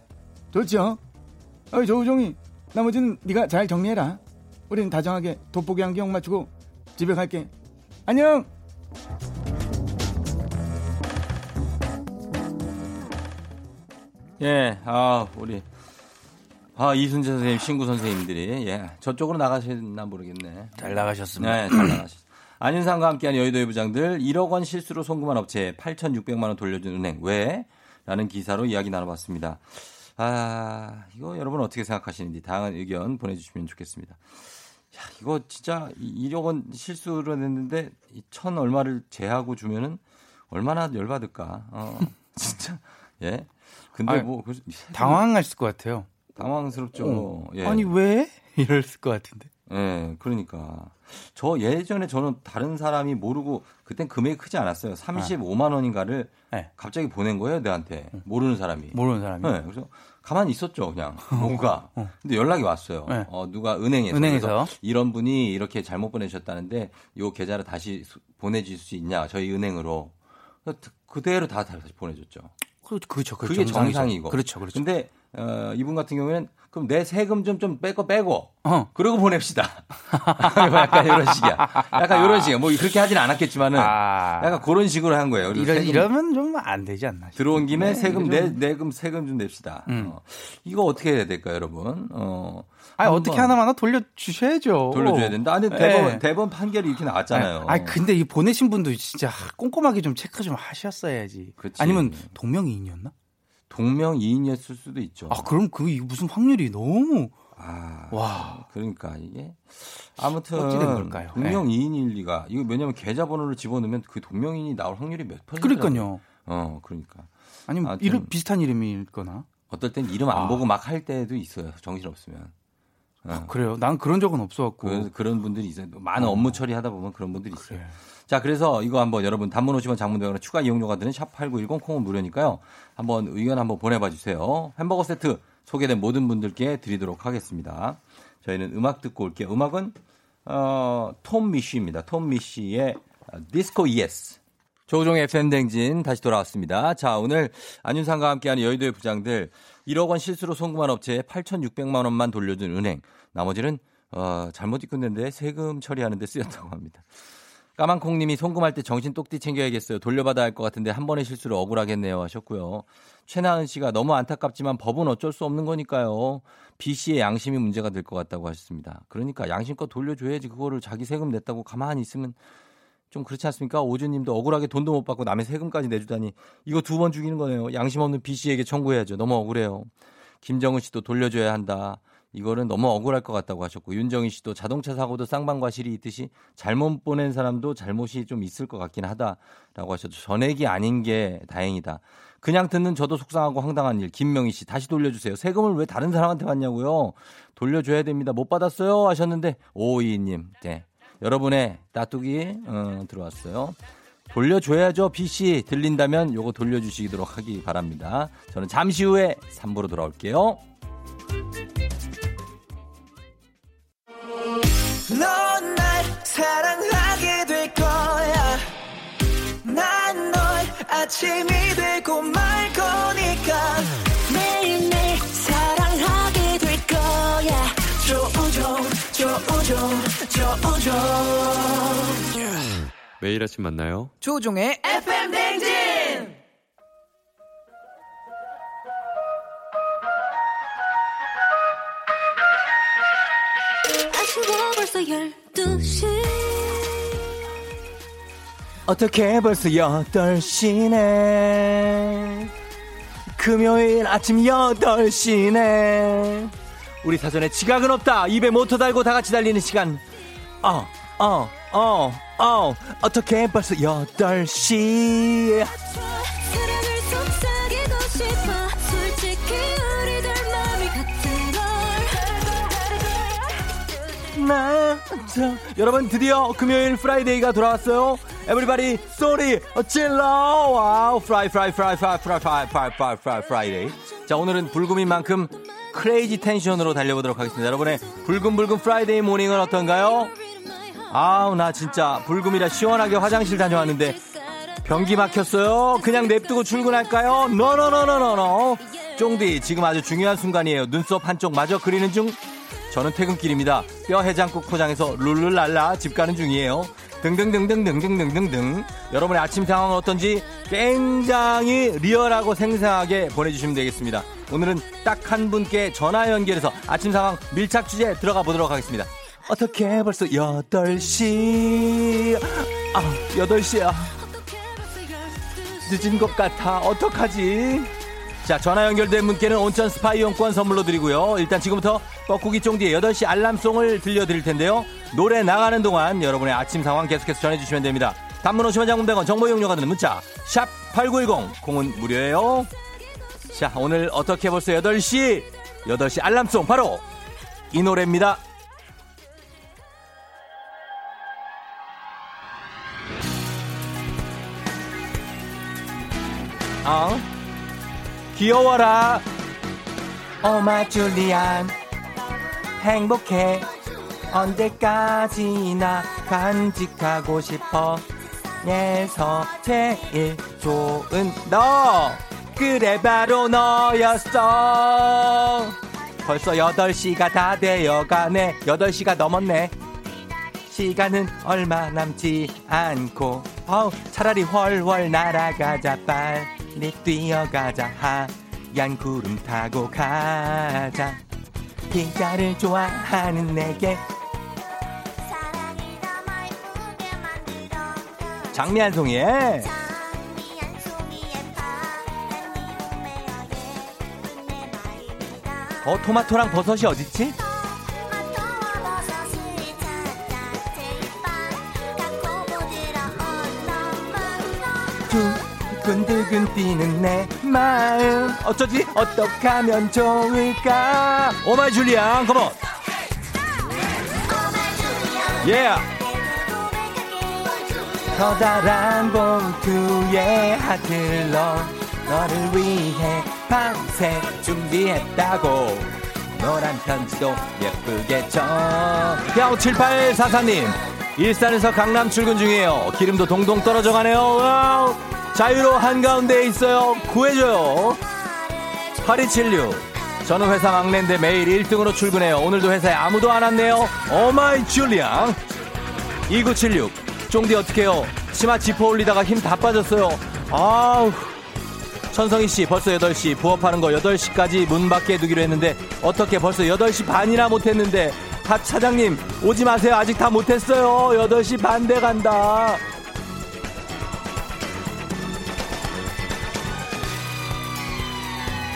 좋죠? 어이 조우종이 나머지는 네가 잘 정리해라. 우린 다정하게 돋보기 안경 맞추고 집에 갈게. 안녕. 예, 아, 우리. 아, 이순재 선생님, 신구 선생님들이, 예, 저쪽으로 나가셨나 모르겠네. 잘 나가셨습니다. 네, 잘 나가셨습니다. 안윤상과 함께한 여의도의 부장들, 1억 원 실수로 송금한 업체에 8,600만 원 돌려준 은행, 왜? 라는 기사로 이야기 나눠봤습니다. 아, 이거 여러분 어떻게 생각하시는지 다양한 의견 보내주시면 좋겠습니다. 야, 이거 진짜 1억 원 실수로 냈는데, 천 얼마를 제하고 주면은 얼마나 열받을까. 어, 진짜. 예. 근데 아니, 뭐, 그- 당황했을 것 같아요. 당황스럽죠. 어. 예. 아니 왜? 이랬을 것 같은데. 예, 그러니까. 저 예전에 저는 다른 사람이 모르고, 그땐 금액이 크지 않았어요. 35만 원인가를 네. 갑자기 보낸 거예요, 내한테. 모르는 사람이. 모르는 사람이. 네, 그래서 가만히 있었죠, 그냥. 뭔가. 근데 연락이 왔어요. 네. 어, 누가 은행에서. 은행에서. 이런 분이 이렇게 잘못 보내셨다는데, 요 계좌를 다시 수- 보내 줄 수 있냐, 저희 은행으로. 그대로 다 다시 보내 줬죠. 그, 그렇죠. 그게 그게. 정상이고. 그렇죠. 그렇죠. 근데, 어, 이분 같은 경우에는, 그럼 내 세금 좀, 좀 빼고 빼고, 어. 그러고 보냅시다. 약간 이런 식이야. 약간 이런 식이야. 뭐 그렇게 하진 않았겠지만은, 아. 약간 그런 식으로 한 거예요. 이러, 이러면 좀 안 되지 않나. 싶어요. 들어온 김에 네, 세금 내, 좀- 내금 세금 좀 냅시다. 음. 어. 이거 어떻게 해야 될까요, 여러분? 어. 아니, 어떻게 하나마나 돌려 주셔야죠. 돌려줘야 된다. 아니, 대법원, 네. 대법원 판결이 이렇게 나왔잖아요. 아니, 근데 이 보내신 분도 진짜 꼼꼼하게 좀 체크 좀 하셨어야지. 그치. 아니면 동명이인이었나? 동명이인이었을 수도 있죠. 아, 그럼 그 무슨 확률이 너무 아, 와. 그러니까 이게 아무튼 걸까요? 동명이인일 리가 이거 왜냐면 계좌번호를 집어넣으면 그 동명이인이 나올 확률이 몇 퍼센트? 그러니까요. 어, 그러니까 아니면 하여튼. 이름 비슷한 이름일거나. 어떨 땐 이름 안 아. 보고 막 할 때도 있어요. 정신 없으면. 어. 그래요. 난 그런 적은 없어갖고. 그, 그런 분들이 있어요. 많은 어. 업무 처리하다 보면 그런 분들이 있어요. 그래. 자, 그래서 이거 한번 여러분 단문 50원 장문 백원으로 추가 이용료가 드는 샵8910 콩은 무료니까요. 한번 의견 한번 보내봐 주세요. 햄버거 세트 소개된 모든 분들께 드리도록 하겠습니다. 저희는 음악 듣고 올게요. 음악은 어, 톰 미쉬입니다. 톰 미쉬의 Disco Yes. 조종의 팬댕진 다시 돌아왔습니다. 자, 오늘 안윤상과 함께하는 여의도의 부장들 1억 원 실수로 송금한 업체에 8,600만 원만 돌려준 은행. 나머지는 어, 잘못 입금된데 세금 처리하는 데 쓰였다고 합니다. 까만콩님이 송금할 때 정신 똑띠 챙겨야겠어요. 돌려받아야 할 것 같은데 한 번의 실수로 억울하겠네요 하셨고요. 최나은 씨가 너무 안타깝지만 법은 어쩔 수 없는 거니까요. B 씨의 양심이 문제가 될 것 같다고 하셨습니다. 그러니까 양심껏 돌려줘야지 그거를 자기 세금 냈다고 가만히 있으면 좀 그렇지 않습니까? 오주님도 억울하게 돈도 못 받고 남의 세금까지 내주다니 이거 두 번 죽이는 거네요. 양심 없는 B 씨에게 청구해야죠. 너무 억울해요. 김정은 씨도 돌려줘야 한다. 이거는 너무 억울할 것 같다고 하셨고 윤정희 씨도 자동차 사고도 쌍방과실이 있듯이 잘못 보낸 사람도 잘못이 좀 있을 것 같긴 하다라고 하셨죠. 전액이 아닌 게 다행이다. 그냥 듣는 저도 속상하고 황당한 일. 김명희 씨 다시 돌려주세요. 세금을 왜 다른 사람한테 받냐고요? 돌려줘야 됩니다. 못 받았어요 하셨는데 오이님, 네. 여러분의 따뚜기 어, 들어왔어요. 돌려줘야죠. BC 들린다면 요거 돌려주시도록 하기 바랍니다. 저는 잠시 후에 3부로 돌아올게요. 아침이 되고 말 거니까. 매일매일 사랑하게 될 거야. 조우종 조우종 매일 아침 만나요. 조종의 FM 댕진 아쉬워 벌써 12시 어떻게 벌써 8시네. 금요일 아침 8시네. 우리 사전에 지각은 없다. 입에 모터 달고 다 같이 달리는 시간. 어, 어, 어, 어. 어떻게 벌써 8시. 걸 나, 저, 여러분 드디어 금요일 Friday가 돌아왔어요. Everybody 소리 질러 wow Fri Fri Fri Fri Fri Fri Fri Fri Fri Friday. 자 오늘은 불금인 만큼 crazy 텐션으로 달려보도록 하겠습니다. 여러분의 불금불금 Friday morning은 어떤가요? 아우 나 진짜 불금이라 시원하게 화장실 다녀왔는데 변기 막혔어요. 그냥 냅두고 출근할까요? 노노노노노노. 쫑디 지금 아주 중요한 순간이에요. 눈썹 한쪽 마저 그리는 중. 저는 퇴근길입니다. 뼈 해장국 포장해서 룰룰랄라 집 가는 중이에요. 등등등등등등등등등. 여러분의 아침 상황은 어떤지 굉장히 리얼하고 생생하게 보내주시면 되겠습니다. 오늘은 딱 한 분께 전화 연결해서 아침 상황 밀착 주제 들어가 보도록 하겠습니다. 어떻게 벌써 8시. 아, 8시야. 늦은 것 같아. 어떡하지? 자, 전화 연결된 분께는 온천 스파 이용권 선물로 드리고요. 일단 지금부터 뻐꾸기 쫑디의 8시 알람송을 들려드릴 텐데요. 노래 나가는 동안 여러분의 아침 상황 계속해서 전해주시면 됩니다. 단문 50원 장문 100원 정보 이용료가 드는 문자 샵 8910 공은 무료예요. 자, 오늘 어떻게 벌써 8시 8시 알람송 바로 이 노래입니다. 어? 귀여워라. 어마 줄리안. 행복해. 언제까지나 간직하고 싶어. 에서 제일 좋은 너. 그래, 바로 너였어. 벌써 8시가 다 되어가네. 8시가 넘었네. 시간은 얼마 남지 않고 어우 차라리 훨훨 날아가자 빨 리 뛰어가자 하얀 구름 타고 가자 피자를 좋아하는 내게 장미 한 송이에 어 토마토랑 버섯이 어딨지? 두 근두근 뛰는 내 마음. 어쩌지? 어떡하면 좋을까? 오마이 줄리안 컴온 예 커다란 봉투에 넣어 너를 위해 밤새 준비했다고. 노란 편지도 예쁘게 쳐. 형7844님 일산에서 강남 출근 중이에요. 기름도 동동 떨어져 가네요. Wow. 자유로 한가운데에 있어요. 구해줘요. 8276 저는 회사 막내인데 매일 1등으로 출근해요. 오늘도 회사에 아무도 안 왔네요. Oh my 줄리앙. 2976 쫑디 어떡해요? 치마 지퍼 올리다가 힘 다 빠졌어요. 아우. 천성희 씨 벌써 8시. 부업하는 거 8시까지 문 밖에 두기로 했는데 어떻게 벌써 8시 반이나 못했는데? 다 차장님 오지 마세요. 아직 다 못했어요. 8시 반대 간다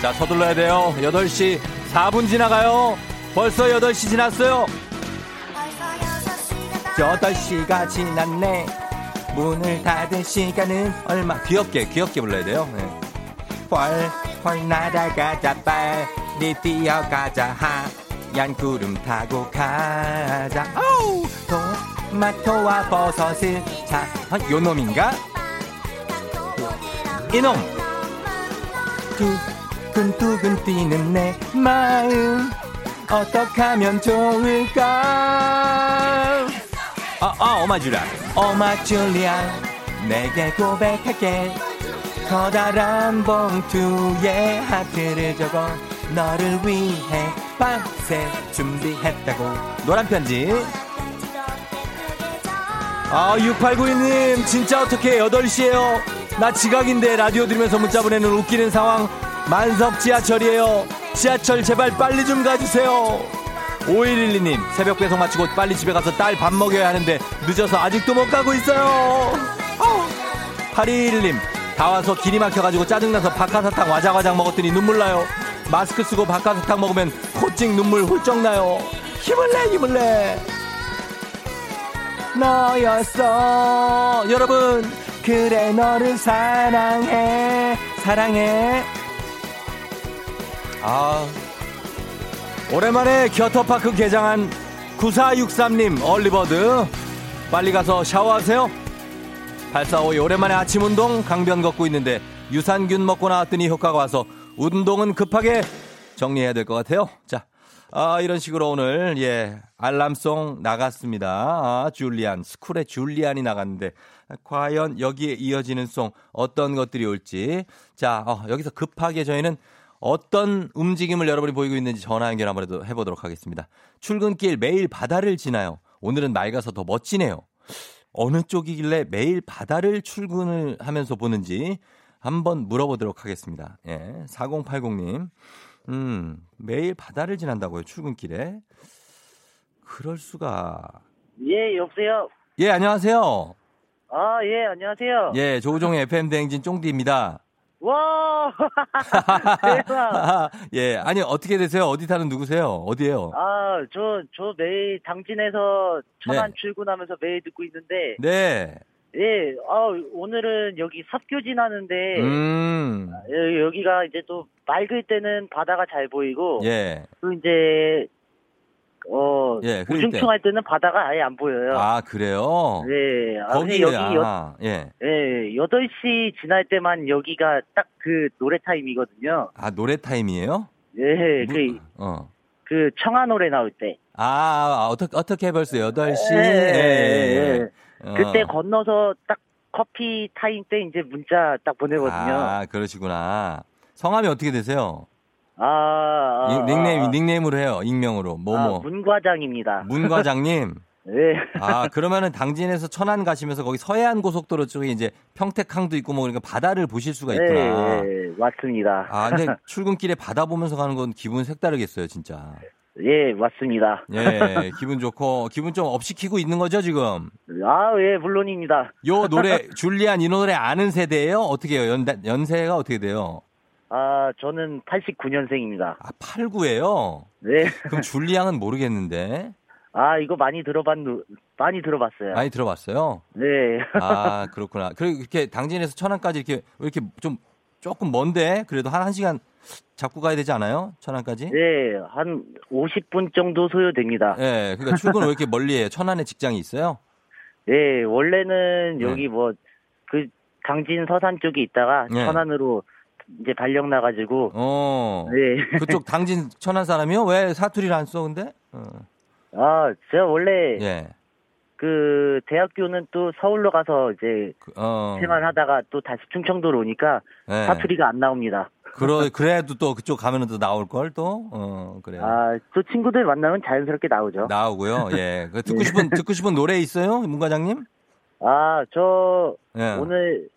자 서둘러야 돼요. 8시 4분 지나가요. 벌써 8시 지났어요. 8시가 지났네. 문을 닫을 시간은 얼마? 귀엽게 귀엽게 불러야 돼요. 네. 헐헐 날아가자 빨리 뛰어가자. 하얀 구름 타고 가자. 아우! 토마토와 버섯을 자, 아, 요 놈인가? 이놈 두근두근 뛰는 내 마음. 어떡하면 좋을까? 아, 아, 어마 줄리아 어마 줄리아 내게 고백할게. 커다란 봉투에 하트를 적어 너를 위해 밤새 준비했다고. 노란 편지. 아, 6892님, 진짜 어떻게 8시에요? 나 지각인데 라디오 들으면서 문자 보내는 웃기는 상황. 만석 지하철이에요. 지하철 제발 빨리 좀 가주세요. 5112님, 새벽 배송 마치고 빨리 집에 가서 딸 밥 먹여야 하는데 늦어서 아직도 못 가고 있어요. 8211님, 다 와서 길이 막혀가지고 짜증나서 박하사탕 와장와장 먹었더니 눈물 나요. 마스크 쓰고 박하사탕 먹으면 코찍 눈물 훌쩍 나요. 힘을 내, 힘을 내. 너였어. 여러분, 그래, 너를 사랑해. 사랑해. 아. 오랜만에 겨터파크 개장한 9463님, 얼리버드. 빨리 가서 샤워하세요. 8452 오랜만에 아침 운동 강변 걷고 있는데 유산균 먹고 나왔더니 효과가 와서 운동은 급하게 정리해야 될 것 같아요. 자, 아, 이런 식으로 오늘, 예, 알람송 나갔습니다. 아, 줄리안, 스쿨의 줄리안이 나갔는데, 과연 여기에 이어지는 송 어떤 것들이 올지. 자, 어, 여기서 급하게 저희는 어떤 움직임을 여러분이 보이고 있는지 전화 연결 한번 해보도록 하겠습니다. 출근길 매일 바다를 지나요. 오늘은 맑아서 더 멋지네요. 어느 쪽이길래 매일 바다를 출근을 하면서 보는지 한번 물어보도록 하겠습니다. 예, 4080님. 음, 매일 바다를 지난다고요, 출근길에? 그럴 수가. 예, 여보세요? 예, 안녕하세요. 아, 예, 안녕하세요. 예, 조우종의 FM대행진 쫑디입니다. 와! 대박! 예, 아니, 어떻게 되세요? 어디 사는 누구세요? 어디에요? 아, 저, 저 매일 당진에서 천안 네. 출근하면서 매일 듣고 있는데, 네. 예, 아, 오늘은 여기 삽교 지나는데, 음, 여- 여기가 이제 또 맑을 때는 바다가 잘 보이고, 예. 또 이제, 어, 예, 흐릴 때. 우중충 할 때는 바다가 아예 안 보여요. 아, 그래요? 네, 아, 거기, 여기 여, 아, 예. 예, 8시 지날 때만 여기가 딱 그 노래 타임이거든요. 아, 노래 타임이에요? 예, 무- 그, 어. 그 청아 노래 나올 때. 아, 아, 어떻게, 어떻게 벌써 8시? 예, 예, 예, 예. 어. 그때 건너서 딱 커피 타임 때 이제 문자 딱 보내거든요. 아, 그러시구나. 성함이 어떻게 되세요? 아, 아, 이- 닉네임, 아, 닉네임으로 해요. 익명으로. 뭐, 아, 뭐. 문과장입니다. 문 과장님. 예. 아, 그러면은 당진에서 천안 가시면서 거기 서해안 고속도로 쪽에 이제 평택항도 있고 뭐 그러니까 바다를 보실 수가 있구나. 예, 예, 맞습니다. 아, 근데 출근길에 바다 보면서 가는 건 기분 색다르겠어요, 진짜. 예, 맞습니다. 예, 기분 좋고, 기분 좀 up시키고 있는 거죠, 지금? 아, 예, 물론입니다. 요 노래, 줄리안 이 노래 아는 세대예요 어떻게 해요? 연, 연세가 어떻게 돼요? 아, 저는 89년생입니다. 아, 89예요? 네. 그럼 줄리안은 모르겠는데. 아, 이거 많이 들어봤, 많이 들어봤어요. 많이 들어봤어요? 네. 아, 그렇구나. 그리고 이렇게 당진에서 천안까지 이렇게, 왜 이렇게 좀 조금 먼데? 그래도 한 1시간 잡고 가야 되지 않아요? 천안까지? 네, 한 50분 정도 소요됩니다. 예, 그러니까 출근 왜 이렇게 멀리 해요? 천안에 직장이 있어요? 네, 원래는 네. 여기 뭐, 그, 강진 서산 쪽에 있다가 네. 천안으로 이제 발령 나가지고, 어. 네. 그쪽 당진 천안 사람이요? 왜 사투리를 안 써, 근데? 어. 아, 제가 원래 예. 그 대학교는 또 서울로 가서 이제 그, 어. 생활하다가 또 다시 충청도로 오니까 예. 사투리가 안 나옵니다. 그러, 그래도 또 그쪽 가면은 또 나올 걸, 또? 어, 그래요. 아, 또 친구들 만나면 자연스럽게 나오죠. 나오고요. 예. 그 듣고 네. 싶은, 듣고 싶은 노래 있어요? 문 과장님? 아, 저 예. 오늘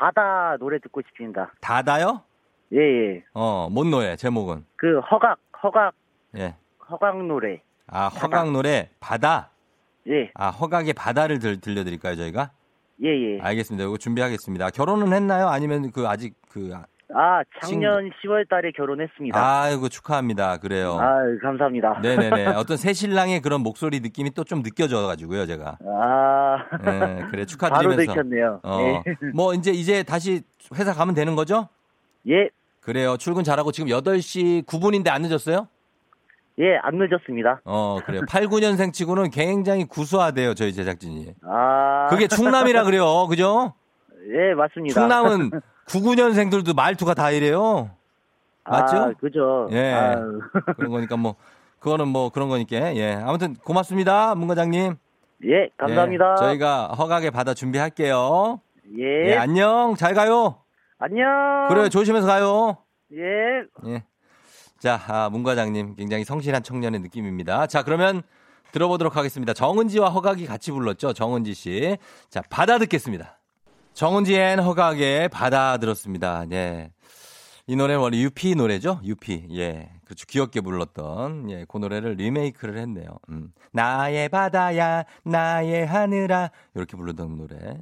바다 노래 듣고 싶습니다. 다다요? 예, 예. 어, 뭔 노래, 제목은? 그 허각, 허각, 예. 허각 노래. 아, 허각 노래, 바다. 예, 아, 허각의 바다를 들, 들려드릴까요, 저희가? 예, 예. 알겠습니다. 이거 준비하겠습니다. 결혼은 했나요? 아니면 그, 아직 그, 아, 아, 작년 10월 달에 결혼했습니다. 아이고, 축하합니다. 그래요. 아, 감사합니다. 네네네. 어떤 새 신랑의 그런 목소리 느낌이 또 좀 느껴져가지고요, 제가. 아, 네, 그래, 바로 축하드리면서. 들켰네요. 어, 예. 뭐, 이제, 이제 다시 회사 가면 되는 거죠? 예, 그래요. 출근 잘하고 지금 8시 9분인데 안 늦었어요? 예, 안 늦었습니다. 어, 그래요. 8, 9년생 치고는 굉장히 구수하대요, 저희 제작진이. 아, 그게 충남이라 그래요. 그죠? 예, 맞습니다. 충남은 9, 9년생들도 말투가 다 이래요. 맞죠? 아, 그죠. 예. 아유. 그런 거니까 뭐, 그거는 뭐 그런 거니까. 예. 아무튼 고맙습니다, 문 과장님. 예, 감사합니다. 예, 저희가 허각에 받아 준비할게요. 예, 예, 안녕. 잘 가요. 안녕. 그래요. 조심해서 가요. 예, 예. 자, 아, 문 과장님 굉장히 성실한 청년의 느낌입니다. 자, 그러면 들어보도록 하겠습니다. 정은지와 허각이 같이 불렀죠. 정은지 씨. 자, 바다 듣겠습니다. 정은지 and 허각의 바다 들었습니다. 네. 이 노래는 원래 유피 노래죠? 유피. 예. 그렇죠. 귀엽게 불렀던, 예, 그 노래를 리메이크를 했네요. 음. 나의 바다야, 나의 하늘아. 이렇게 부르던 노래.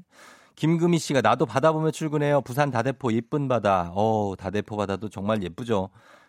김금희 씨가 나도 바다 보며 출근해요. 부산 다대포 이쁜 바다. 어, 다대포 바다도 정말 예쁘죠.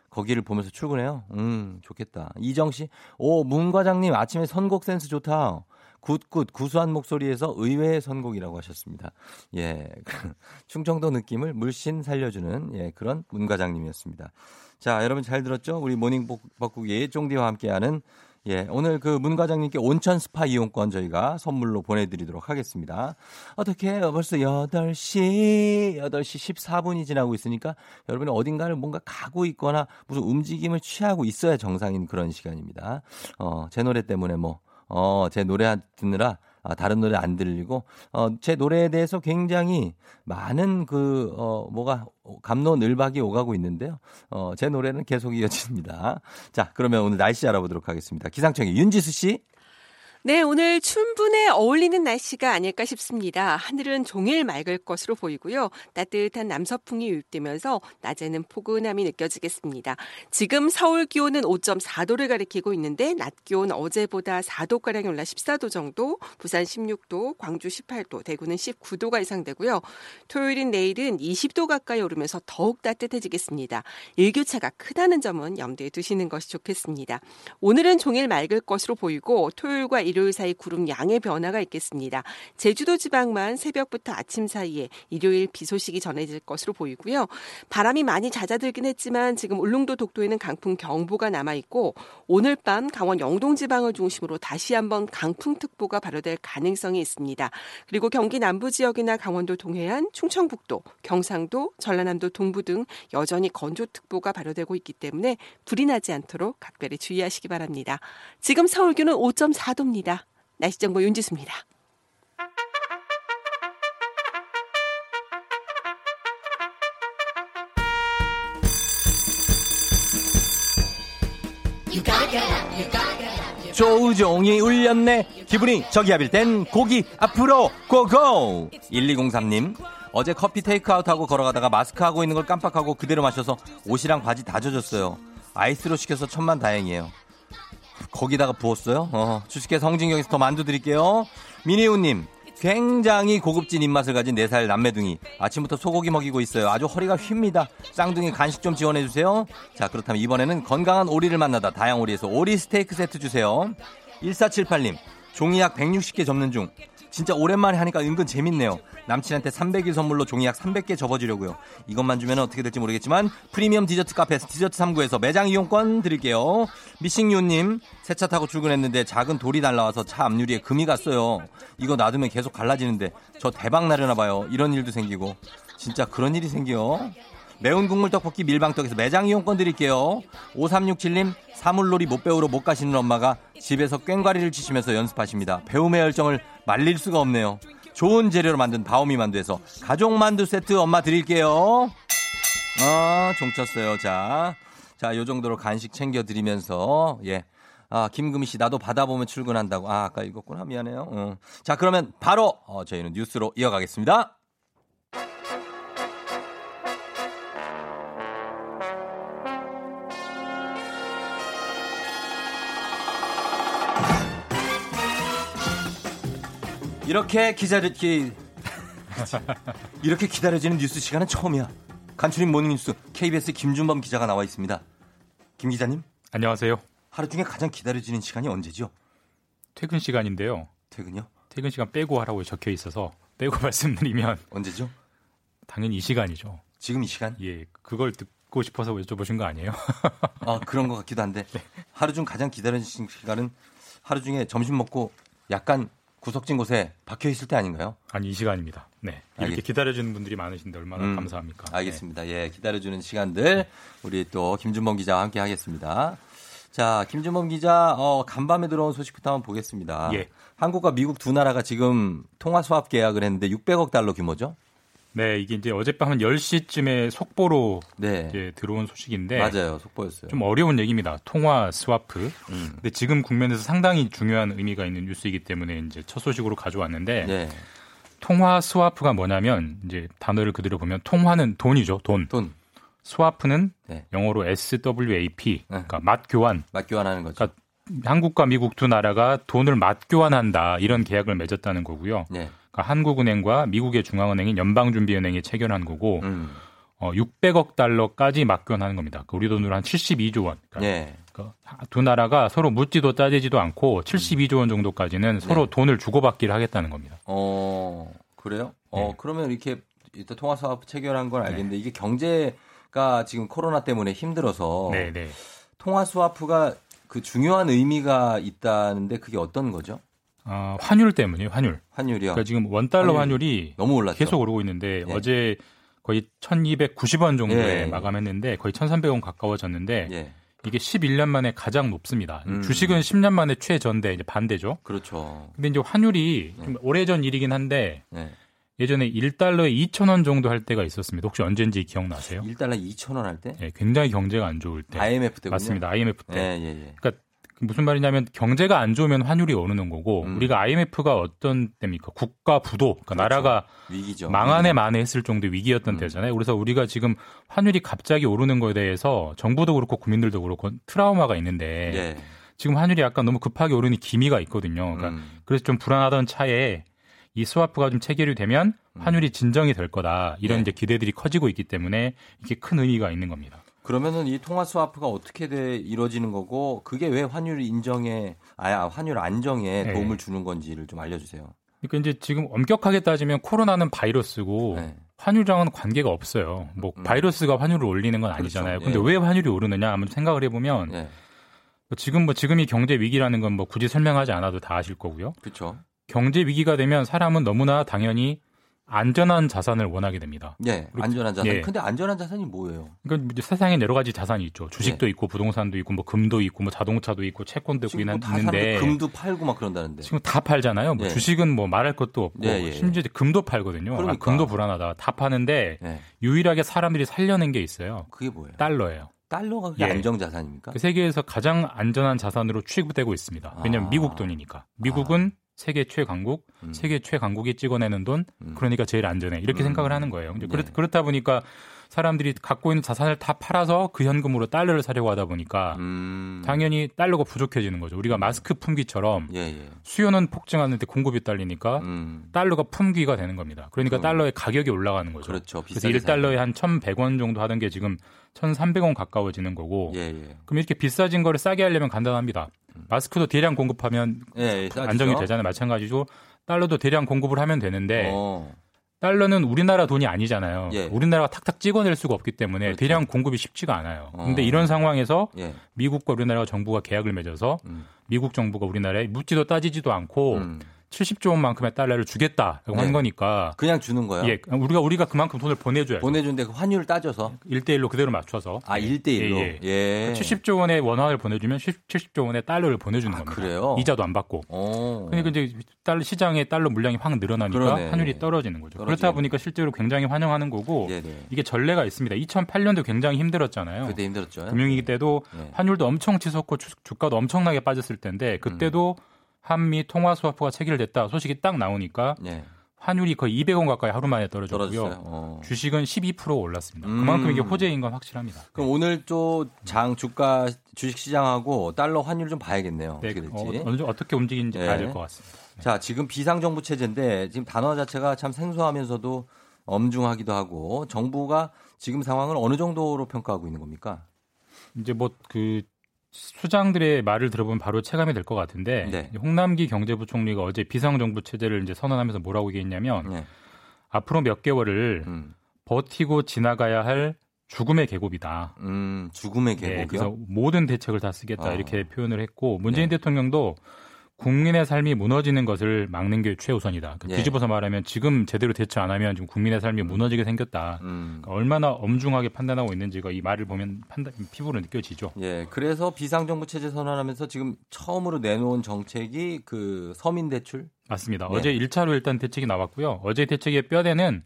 거기를 보면서 출근해요. 음, 좋겠다. 이정 씨, 오, 문 과장님 아침에 선곡 센스 좋다. Good good 구수한 목소리에서 의외의 선곡이라고 하셨습니다. 예, 충청도 느낌을 물씬 살려주는 예 그런 문 과장님이었습니다. 자, 여러분 잘 들었죠? 우리 모닝 볶국이 쫑디와 함께하는 예, 오늘 그 문 과장님께 온천 스파 이용권 저희가 선물로 보내드리도록 하겠습니다. 어떻게 벌써 8시, 8시 14분이 지나고 있으니까 여러분이 어딘가를 뭔가 가고 있거나 무슨 움직임을 취하고 있어야 정상인 그런 시간입니다. 어, 제 노래 때문에 뭐, 어, 제 노래 듣느라 아, 다른 노래 안 들리고 어, 제 노래에 대해서 굉장히 많은 그 어, 뭐가 감론을박이 오가고 있는데요. 어, 제 노래는 계속 이어집니다. 자, 그러면 오늘 날씨 알아보도록 하겠습니다. 기상청의 윤지수 씨. 네, 오늘 춘분에 어울리는 날씨가 아닐까 싶습니다. 하늘은 종일 맑을 것으로 보이고요. 따뜻한 남서풍이 유입되면서 낮에는 포근함이 느껴지겠습니다. 지금 서울 기온은 5.4도를 가리키고 있는데 낮 기온 어제보다 4도가량 올라 14도 정도, 부산 16도, 광주 18도, 대구는 19도가 예상되고요. 토요일인 내일은 20도 가까이 오르면서 더욱 따뜻해지겠습니다. 일교차가 크다는 점은 염두에 두시는 것이 좋겠습니다. 오늘은 종일 맑을 것으로 보이고 토요일과 일요일 사이 구름 양의 변화가 있겠습니다. 제주도 지방만 새벽부터 아침 사이에 일요일 비 소식이 전해질 것으로 보이고요. 바람이 많이 잦아들긴 했지만 지금 울릉도 독도에는 강풍 경보가 남아 있고 오늘 밤 강원 영동 지방을 중심으로 다시 한번 강풍특보가 발효될 가능성이 있습니다. 그리고 경기 남부 지역이나 강원도 동해안, 충청북도, 경상도, 전라남도 동부 등 여전히 건조특보가 발효되고 있기 때문에 불이 나지 않도록 각별히 주의하시기 바랍니다. 지금 서울 기온은 5.4도입니다. 날씨 정보 윤지수입니다. 조우종이 울렸네. 기분이 저기압일 땐 고기 앞으로 고고. 1203님. 어제 커피 테이크아웃하고 걸어가다가 마스크 하고 있는 걸 깜빡하고 그대로 마셔서 옷이랑 바지 다 젖었어요. 아이스로 시켜서 천만 다행이에요. 거기다가 부었어요? 어, 주식회 성진경에서 더 만두 드릴게요. 미니우님, 굉장히 고급진 입맛을 가진 4살 남매둥이. 아침부터 소고기 먹이고 있어요. 아주 허리가 휩니다. 쌍둥이 간식 좀 지원해주세요. 자, 그렇다면 이번에는 건강한 오리를 만나다 다양오리에서 오리 스테이크 세트 주세요. 1478님, 종이약 160개 접는 중. 진짜 오랜만에 하니까 은근 재밌네요. 남친한테 300일 선물로 종이약 300개 접어주려고요. 이것만 주면 어떻게 될지 모르겠지만 프리미엄 디저트 카페 디저트 3구에서 매장 이용권 드릴게요. 미싱유님 새차 타고 출근했는데 작은 돌이 날라와서 차 앞유리에 금이 갔어요. 이거 놔두면 계속 갈라지는데 저 대박 나려나 봐요. 이런 일도 생기고 진짜 그런 일이 생겨요. 매운 국물 떡볶이 밀방떡에서 매장 이용권 드릴게요. 5367님 사물놀이 못 배우러 못 가시는 엄마가 집에서 꽹과리를 치시면서 연습하십니다. 배움의 열정을 말릴 수가 없네요. 좋은 재료로 만든 바오미 만두에서 가족 만두 세트 엄마 드릴게요. 아, 종 쳤어요. 자. 자, 요 정도로 간식 챙겨 드리면서 예. 아, 김금희 씨 나도 받아보면 출근한다고. 아, 아까 읽었구나. 미안해요. 어. 자, 그러면 바로 어, 저희는 뉴스로 이어가겠습니다. 이렇게 기다려 기 이렇게 기다려지는 뉴스 시간은 처음이야. 간추린 모닝뉴스 KBS 김준범 기자가 나와 있습니다. 김 기자님. 안녕하세요. 하루 중에 가장 기다려지는 시간이 언제죠? 퇴근 시간인데요. 퇴근요? 퇴근 시간 빼고 하라고 적혀 있어서 빼고 말씀드리면 언제죠? 당연히 이 시간이죠. 지금 이 시간? 예, 그걸 듣고 싶어서 여쭤보신 거 아니에요? 아 그런 것 같기도 한데 하루 중 가장 기다려지는 시간은 하루 중에 점심 먹고 약간 구석진 곳에 박혀 있을 때 아닌가요? 아니 이 시간입니다. 네, 이렇게 알겠- 기다려주는 분들이 많으신데 얼마나 음, 감사합니까? 네. 알겠습니다. 예, 기다려주는 시간들 우리 또 김준범 기자와 함께 하겠습니다. 자, 김준범 기자, 어, 간밤에 들어온 소식부터 한번 보겠습니다. 예. 한국과 미국 두 나라가 지금 통화 스와프 계약을 했는데 600억 달러 규모죠? 네, 이게 이제 어젯밤 한 10시쯤에 속보로 네. 이제 들어온 소식인데 맞아요. 속보였어요. 좀 어려운 얘기입니다. 통화 스와프. 음. 근데 지금 국면에서 상당히 중요한 의미가 있는 뉴스이기 때문에 이제 첫 소식으로 가져왔는데 네. 통화 스와프가 뭐냐면 이제 단어를 그대로 보면 통화는 돈이죠. 돈. 돈. 스와프는 네. 영어로 SWAP. 그러니까 맛 교환. 맛 교환하는 거죠. 그러니까 한국과 미국 두 나라가 돈을 맛 교환한다. 이런 계약을 맺었다는 거고요. 네. 그러니까 한국은행과 미국의 중앙은행인 연방준비은행이 체결한 거고 음. 어, 600억 달러까지 맞교환하는 겁니다. 그 우리 돈으로 한 72조 원. 그러니까 네. 그두 나라가 서로 묻지도 따지지도 않고 72조 원 정도까지는 서로 네. 돈을 주고받기를 하겠다는 겁니다. 어, 그래요? 어, 네. 그러면 이렇게 일단 통화 사업 체결한 건 알겠는데 이게 경제가 지금 코로나 때문에 힘들어서 네, 네. 통화 스와프가 그 중요한 의미가 있다는데 그게 어떤 거죠? 어, 환율 때문이에요, 환율. 환율이요. 그러니까 지금 원 달러 환율이 환율이 너무 올랐죠. 계속 오르고 있는데 예. 어제 거의 1290원 정도에 예. 마감했는데 거의 1300원 가까워졌는데 예. 이게 11년 만에 가장 높습니다. 음. 주식은 10년 만에 최전데 이제 반대죠. 그렇죠. 근데 이제 환율이 좀 오래전 일이긴 한데 네. 예전에 1달러에 2,000원 정도 할 때가 있었습니다. 혹시 언젠지 기억나세요? 1달러 2,000원 할 때? 예, 굉장히 경제가 안 좋을 때. IMF 때군요. 맞습니다. IMF 때. 예, 예, 예. 그러니까 무슨 말이냐면 경제가 안 좋으면 환율이 오르는 거고 음. 우리가 IMF가 어떤 때입니까? 국가 부도, 그러니까 그렇죠. 나라가 위기죠. 망한에 만에 했을 정도의 위기였던 음. 때잖아요. 그래서 우리가 지금 환율이 갑자기 오르는 거에 대해서 정부도 그렇고 국민들도 그렇고 트라우마가 있는데 예. 지금 환율이 약간 너무 급하게 오르는 기미가 있거든요. 그러니까 음. 그래서 좀 불안하던 차에 이 스와프가 좀 체결이 되면 환율이 진정이 될 거다. 이런 네. 이제 기대들이 커지고 있기 때문에 이게 큰 의미가 있는 겁니다. 그러면은 이 통화 스와프가 어떻게 돼 이루어지는 거고 그게 왜 환율 인정에 아 환율 안정에 네. 도움을 주는 건지를 좀 알려주세요. 그러니까 이제 지금 엄격하게 따지면 코로나는 바이러스고 네. 환율랑은 관계가 없어요. 뭐 음. 바이러스가 환율을 올리는 건 아니잖아요. 그렇죠. 근데 예. 왜 환율이 오르느냐 한번 생각을 해보면 예. 뭐 지금 뭐 지금이 경제 위기라는 건 뭐 굳이 설명하지 않아도 다 아실 거고요. 그렇죠. 경제 위기가 되면 사람은 너무나 당연히 안전한 자산을 원하게 됩니다. 예. 안전한 자산. 예. 근데 안전한 자산이 뭐예요? 그러니까 이제 세상에 여러 가지 자산이 있죠. 주식도 예. 있고 부동산도 있고 뭐 금도 있고 뭐 자동차도 있고 채권도 있고 뭐 있는- 있는데 금도 팔고 막 그런다는데. 지금 다 팔잖아요. 뭐 예. 주식은 뭐 말할 것도 없고 예, 예. 심지어 이제 금도 팔거든요. 아, 그러니까. 금도 불안하다. 다 파는데 예. 유일하게 사람들이 살려낸 게 있어요. 그게 뭐예요? 달러예요. 달러가 그게 예. 안정 자산입니까? 그 세계에서 가장 안전한 자산으로 취급되고 있습니다. 왜냐하면 아. 미국 돈이니까. 미국은 세계 최강국, 음. 세계 최강국이 찍어내는 돈, 음. 그러니까 제일 안전해. 이렇게 음. 생각을 하는 거예요. 근데 그렇, 네. 그렇다 보니까 사람들이 갖고 있는 자산을 다 팔아서 그 현금으로 달러를 사려고 하다 보니까 음. 당연히 달러가 부족해지는 거죠. 우리가 마스크 품귀처럼 예, 예. 수요는 폭증하는데 공급이 딸리니까 음. 달러가 품귀가 되는 겁니다. 그러니까 음. 달러의 가격이 올라가는 거죠. 그렇죠. 그래서 비싸게 1달러에 한 1,100원 정도 하던 게 지금 1,300원 가까워지는 거고 예, 예. 그럼 이렇게 비싸진 거를 싸게 하려면 간단합니다. 마스크도 대량 공급하면. 싸지죠? 안정이 되잖아요. 마찬가지로 달러도 대량 공급을 하면 되는데 어. 달러는 우리나라 돈이 아니잖아요. 예. 우리나라가 탁탁 찍어낼 수가 없기 때문에 그렇죠. 대량 공급이 쉽지가 않아요. 어. 근데 이런 상황에서 예. 미국과 우리나라 정부가 계약을 맺어서 음. 미국 정부가 우리나라에 묻지도 따지지도 않고 음. 70조 원만큼의 달러를 주겠다라고 네. 한 거니까 그냥 주는 거야? 예, 우리가 우리가 그만큼 돈을 보내줘야죠. 보내준데 그 환율 따져서 1대1로 그대로 맞춰서. 아, 1대1로. 예, 예. 70조 원의 원화를 보내주면 70조 원의 달러를 보내주는 겁니다. 아, 그래요? 이자도 안 받고. 어. 그러니까 이제 달러 시장에 달러 물량이 확 늘어나니까 그러네. 환율이 떨어지는 거죠. 떨어지는 그렇다 보니까 실제로 굉장히 환영하는 거고 예, 네. 이게 전례가 있습니다. 2008년도 굉장히 힘들었잖아요. 그때 힘들었죠. 금융위기 때도 예. 환율도 엄청 치솟고 주- 주가도 엄청나게 빠졌을 텐데 그때도 한미 통화 스와프가 체결됐다 소식이 딱 나오니까 예. 환율이 거의 200원 가까이 하루 만에 떨어졌고요. 어. 주식은 12% 올랐습니다. 음. 그만큼 이게 호재인 건 확실합니다. 그럼 오늘 또 장 주가 주식 시장하고 달러 환율 좀 봐야겠네요. 네, 어떻게 될지. 어, 어떻게 움직이는지 예. 봐야 될 것 같습니다. 자, 지금 비상정부 체제인데 지금 단어 자체가 참 생소하면서도 엄중하기도 하고 정부가 지금 상황을 어느 정도로 평가하고 있는 겁니까? 이제 뭐 그 수장들의 말을 들어보면 바로 체감이 될 것 같은데 네. 홍남기 경제부총리가 어제 비상정부 체제를 이제 선언하면서 뭐라고 얘기했냐면 네. 앞으로 몇 개월을 음. 버티고 지나가야 할 죽음의 계곡이다. 음, 죽음의 네, 계곡이요. 그래서 모든 대책을 다 쓰겠다 아. 이렇게 표현을 했고 문재인 네. 대통령도 국민의 삶이 무너지는 것을 막는 게 최우선이다. 그 예. 뒤집어서 말하면 지금 제대로 대처 안 하면 지금 국민의 삶이 무너지게 생겼다. 음. 그러니까 얼마나 엄중하게 판단하고 있는지가 이 말을 보면 판단, 피부로 느껴지죠. 예, 그래서 비상정부 체제 선언하면서 지금 처음으로 내놓은 정책이 그 서민 대출. 맞습니다. 네. 어제 1차로 일단 대책이 나왔고요. 어제 대책의 뼈대는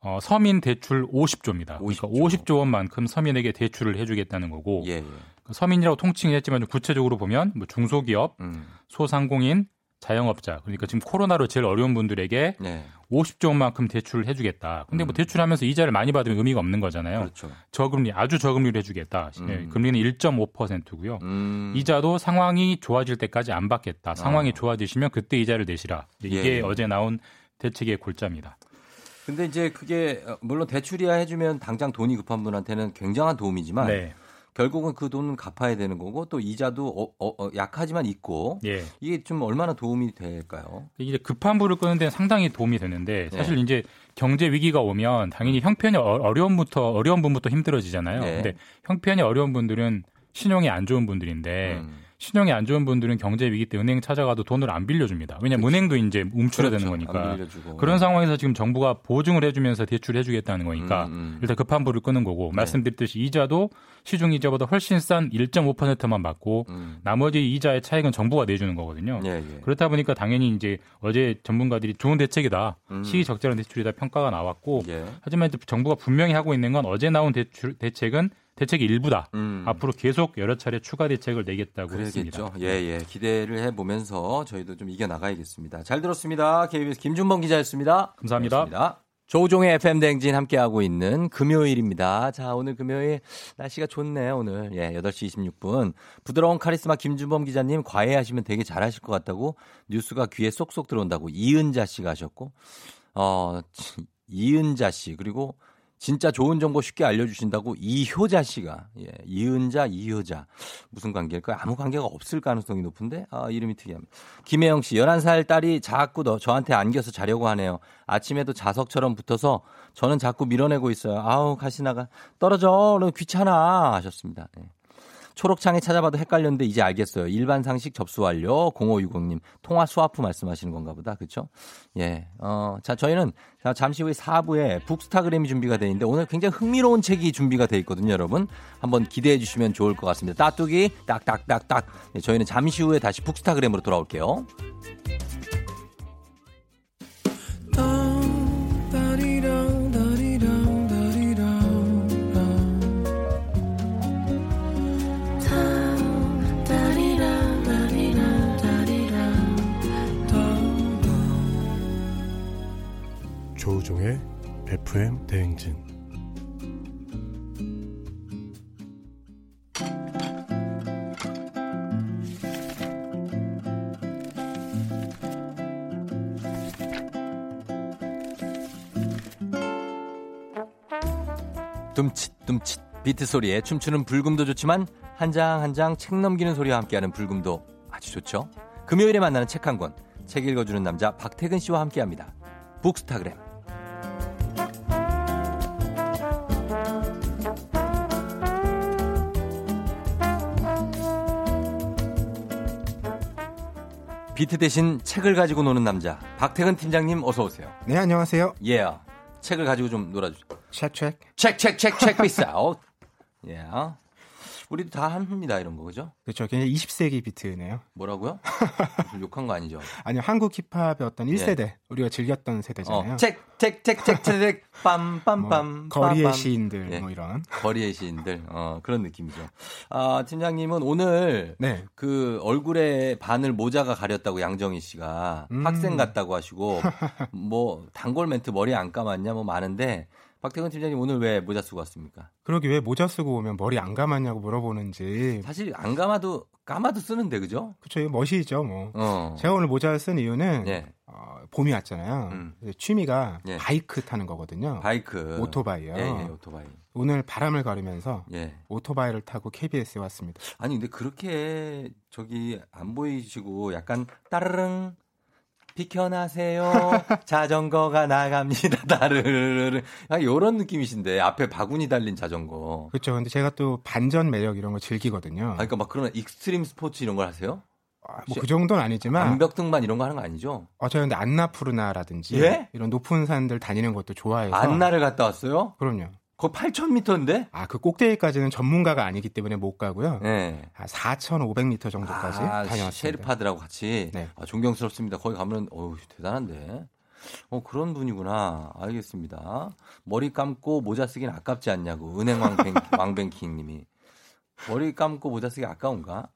어, 서민 대출 50조입니다. 50조. 그러니까 50조 원만큼 서민에게 대출을 해주겠다는 거고 예, 예. 그 서민이라고 통칭을 했지만 좀 구체적으로 보면 뭐 중소기업, 음. 소상공인, 자영업자 그러니까 지금 코로나로 제일 어려운 분들에게 네. 50조 원만큼 대출을 해주겠다. 근데 뭐 대출하면서 이자를 많이 받으면 의미가 없는 거잖아요. 음. 그렇죠. 저금리 아주 저금리로 해주겠다. 예, 음. 금리는 1.5%고요. 음. 이자도 상황이 좋아질 때까지 안 받겠다. 상황이 어. 좋아지시면 그때 이자를 내시라. 이게 예, 예. 어제 나온 대책의 골자입니다. 근데 이제 그게 어, 물론 대출이야 해주면 당장 돈이 급한 분한테는 굉장한 도움이지만 네. 결국은 그 돈은 갚아야 되는 거고 또 이자도 어, 어, 어, 약하지만 있고 예. 이게 좀 얼마나 도움이 될까요? 이제 급한 불을 끄는 데는 상당히 도움이 되는데 사실 네. 이제 경제 위기가 오면 당연히 형편이 어- 어려운 부터 어려운 분부터 힘들어지잖아요. 네. 근데 형편이 어려운 분들은 신용이 안 좋은 분들인데 음. 신용이 안 좋은 분들은 경제 위기 때 은행 찾아가도 돈을 안 빌려줍니다. 왜냐하면 은행도 이제 움츠러드는 그렇죠. 거니까. 그런 상황에서 지금 정부가 보증을 해주면서 대출을 해주겠다는 거니까 음, 음. 일단 급한 불을 끄는 거고 네. 말씀드렸듯이 이자도 시중 이자보다 훨씬 싼 1.5%만 받고 음. 나머지 이자의 차익은 정부가 내주는 거거든요. 예, 예. 그렇다 보니까 당연히 이제 어제 전문가들이 좋은 대책이다, 음. 시기적절한 대출이다 평가가 나왔고 예. 하지만 정부가 분명히 하고 있는 건 어제 나온 대출 대책은 대책의 일부다. 음. 앞으로 계속 여러 차례 추가 대책을 내겠다고 했습니다. 그러겠죠. 예, 예. 기대를 해보면서 저희도 좀 이겨나가야겠습니다. 잘 들었습니다. KBS 김준범 기자였습니다. 감사합니다. 고맙습니다. 조우종의 FM 댕진 함께하고 있는 금요일입니다. 자, 오늘 금요일 날씨가 좋네요, 오늘. 예, 8시 26분. 부드러운 카리스마 김준범 기자님 과외하시면 되게 잘하실 것 같다고 뉴스가 귀에 쏙쏙 들어온다고 이은자 씨가 하셨고, 어, 이은자 씨, 그리고 진짜 좋은 정보 쉽게 알려주신다고 이효자 씨가, 예, 이은자, 이효자. 무슨 관계일까요? 아무 관계가 없을 가능성이 높은데, 아, 이름이 특이합니다. 김혜영 씨, 11살 딸이 자꾸 너, 저한테 안겨서 자려고 하네요. 아침에도 자석처럼 붙어서 저는 자꾸 밀어내고 있어요. 아우, 가시나가. 떨어져. 너 귀찮아. 하셨습니다. 예. 초록창에 찾아봐도 헷갈렸는데 이제 알겠어요. 일반 상식 접수 완료. 0560님. 통화 스와프 말씀하시는 건가 보다. 그렇죠? 예. 어, 자, 저희는 자, 잠시 후에 4부에 북스타그램이 준비가 되어 있는데 오늘 굉장히 흥미로운 책이 준비가 되어 있거든요, 여러분. 한번 기대해 주시면 좋을 것 같습니다. 따뚜기 딱딱딱딱. 네, 저희는 잠시 후에 다시 북스타그램으로 돌아올게요. FM 대행진 둠칫 둠칫 비트 소리에 춤추는 불금도 좋지만 한 장 한 장 책 넘기는 소리와 함께하는 불금도 아주 좋죠. 금요일에 만나는 책 한 권, 책 읽어주는 남자 박태근 씨와 함께합니다. 북스타그램. 비트 대신 책을 가지고 노는 남자 박태근 팀장님 어서 오세요. 네, 안녕하세요. 예. 책을 가지고 좀 놀아주죠. 책, 책. 책, 책, 책, 책 비싸. 어. 예. 우리도 다 합니다, 이런 거, 그죠? 그렇죠. 굉장히 20세기 비트네요. 뭐라고요? 욕한 거 아니죠? 아니요, 한국 힙합의 어떤 예. 1세대. 우리가 즐겼던 세대잖아요. 어, 책, 책, 책, 책, 책, 빰빰빰. 뭐, 거리의. 시인들, 예. 뭐 이런. 거리의 시인들. 어, 그런 느낌이죠. 아, 팀장님은 오늘 네. 그 얼굴에 반을 모자가 가렸다고 양정희 씨가 음. 학생 같다고 하시고 뭐 단골 멘트 머리 안 감았냐 뭐 많은데 박태근 팀장님 오늘 왜 모자 쓰고 왔습니까? 그러게 왜 모자 쓰고 오면 머리 안 감았냐고 물어보는지. 사실 안 감아도 감아도 쓰는데 그죠? 이거 멋이죠, 뭐. 어. 제가 오늘 모자를 쓴 이유는 예. 어, 봄이 왔잖아요. 음. 취미가 예. 바이크 타는 거거든요. 바이크. 오토바이요. 예, 예, 오토바이. 오늘 바람을 가르면서 예. 오토바이를 타고 KBS에 왔습니다. 아니 근데 그렇게 저기 안 보이시고 약간 따르릉 비켜나세요. 자전거가 나갑니다. 따르르르. 아, 요런 느낌이신데 앞에 바구니 달린 자전거. 그렇죠. 근데 제가 또 반전 매력 이런 거 즐기거든요. 아, 그러니까 막 그런 익스트림 스포츠 이런 걸 하세요? 뭐그 정도는 아니지만 암벽 등반 이런 거 하는 거 아니죠? 어, 저 근데 안나푸르나라든지 예? 이런 높은 산들 다니는 것도 좋아해서 안나를 갔다 왔어요? 그럼요. 그거 8,000m인데? 아, 그 꼭대기까지는 전문가가 아니기 때문에 못 가고요. 네. 한 4,500m 정도까지 아, 다녀왔습니다. 셰르파들하고 같이 네. 아, 존경스럽습니다. 거기 가면 어우 대단한데. 어, 그런 분이구나. 알겠습니다. 머리 감고 모자 쓰긴 아깝지 않냐고. 은행 왕뱅, 왕뱅킹 님이. 머리 감고 모자 쓰기 아까운가?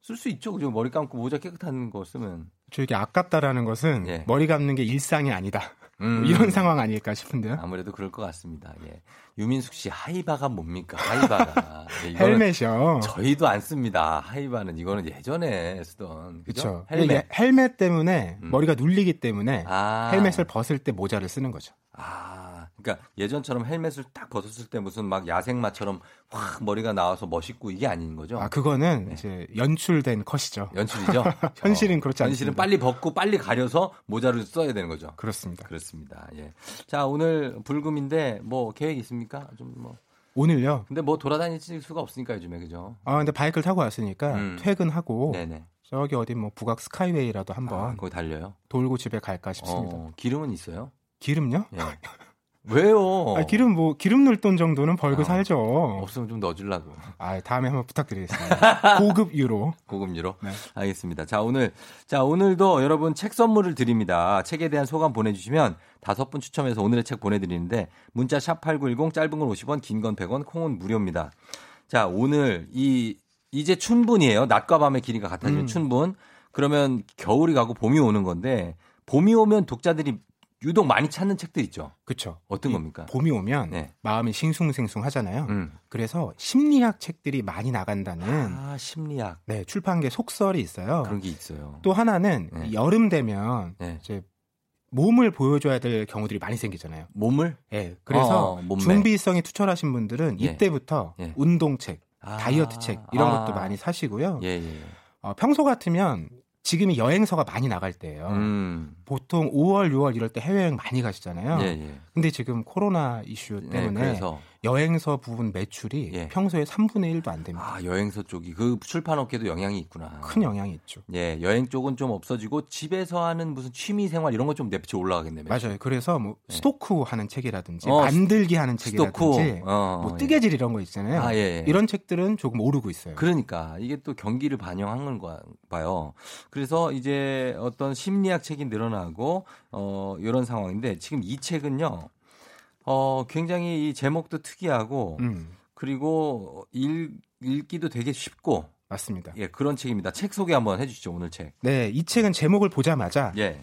쓸 수 있죠. 그죠? 머리 감고 모자 깨끗한 거 쓰면. 저 이게 아깝다라는 것은 예. 머리 감는 게 일상이 아니다. 음. 뭐 이런 상황 아닐까 싶은데요. 아무래도 그럴 것 같습니다. 예. 유민숙 씨, 하이바가 뭡니까? 하이바가. 예, 헬멧이요. 저희도 안 씁니다. 하이바는 이거는 예전에 쓰던. 그렇죠. 헬멧. 헬멧 때문에 음. 머리가 눌리기 때문에 아. 헬멧을 벗을 때 모자를 쓰는 거죠. 아, 그러니까 예전처럼 헬멧을 딱 벗었을 때 무슨 막 야생마처럼 확 머리가 나와서 멋있고 이게 아닌 거죠? 아 그거는 이제 연출된 컷이죠. 연출이죠? 현실은 그렇지 않습니다. 현실은 빨리 벗고 빨리 가려서 모자를 써야 되는 거죠. 그렇습니다. 그렇습니다. 예. 자, 오늘 불금인데 뭐 계획 있습니까? 좀 뭐. 오늘요. 근데 뭐 돌아다닐 수가 없으니까 요즘에 그죠? 아 근데 바이크를 타고 왔으니까 음. 퇴근하고 네네. 저기 어디 뭐 북악 스카이웨이라도 한번 아, 거기 달려요? 돌고 집에 갈까 싶습니다. 어, 기름은 있어요? 기름요? 예. 왜요? 아, 기름 뭐 기름 넣을 돈 정도는 벌고 어, 살죠. 없으면 좀 넣어주려고. 아 다음에 한번 부탁드리겠습니다. 고급 유로. 고급 유로. 네. 알겠습니다. 자, 오늘, 자, 오늘도 여러분 책 선물을 드립니다. 책에 대한 소감 보내주시면 다섯 분 추첨해서 오늘의 책 보내드리는데 문자 샵 8910 짧은 건 50원, 긴 건 100원, 콩은 무료입니다. 자, 오늘 이, 이제 춘분이에요. 낮과 밤의 길이가 같아지는 음. 춘분. 그러면 겨울이 가고 봄이 오는 건데 봄이 오면 독자들이 유독 많이 찾는 책들 있죠. 그렇죠. 어떤 겁니까? 봄이 오면 네. 마음이 싱숭생숭하잖아요. 음. 그래서 심리학 책들이 많이 나간다는 아, 심리학. 네, 출판계 속설이 있어요. 그런 게 있어요. 또 하나는 네. 여름 되면 네. 이제 몸을 보여줘야 될 경우들이 많이 생기잖아요. 몸을? 예. 그래서 어. 준비성이 투철하신 분들은 예. 이때부터 예. 운동책, 아, 다이어트 책 이런 아. 것도 많이 사시고요. 예, 예. 어, 평소 같으면 지금이 여행서가 많이 나갈 때예요. 음. 보통 5월, 6월 이럴 때 해외여행 많이 가시잖아요. 예, 예. 근데 지금 코로나 이슈 네, 때문에 그래서 여행서 부분 매출이 예. 평소에 3분의 1도 안 됩니다. 아, 여행서 쪽이 그 출판 업계도 영향이 있구나. 큰 영향이 있죠. 예, 여행 쪽은 좀 없어지고 집에서 하는 무슨 취미 생활 이런 거좀 내비쳐 올라가겠네요. 맞아요. 그래서 뭐 스토크 하는 책이라든지 어, 만들기 하는 책이라든지 스토크. 어, 뭐 예. 뜨개질 이런 거 있잖아요. 아, 예, 예. 이런 책들은 조금 오르고 있어요. 그러니까 이게 또 경기를 반영한 건가 봐요. 그래서 이제 어떤 심리학 책이 늘어나고 어 이런 상황인데 지금 이 책은요. 어 굉장히 이 제목도 특이하고 음, 그리고 읽 읽기도 되게 쉽고 맞습니다. 예, 그런 책입니다. 책 소개 한번 해 주시죠, 오늘 책. 네, 이 책은 제목을 보자마자 예.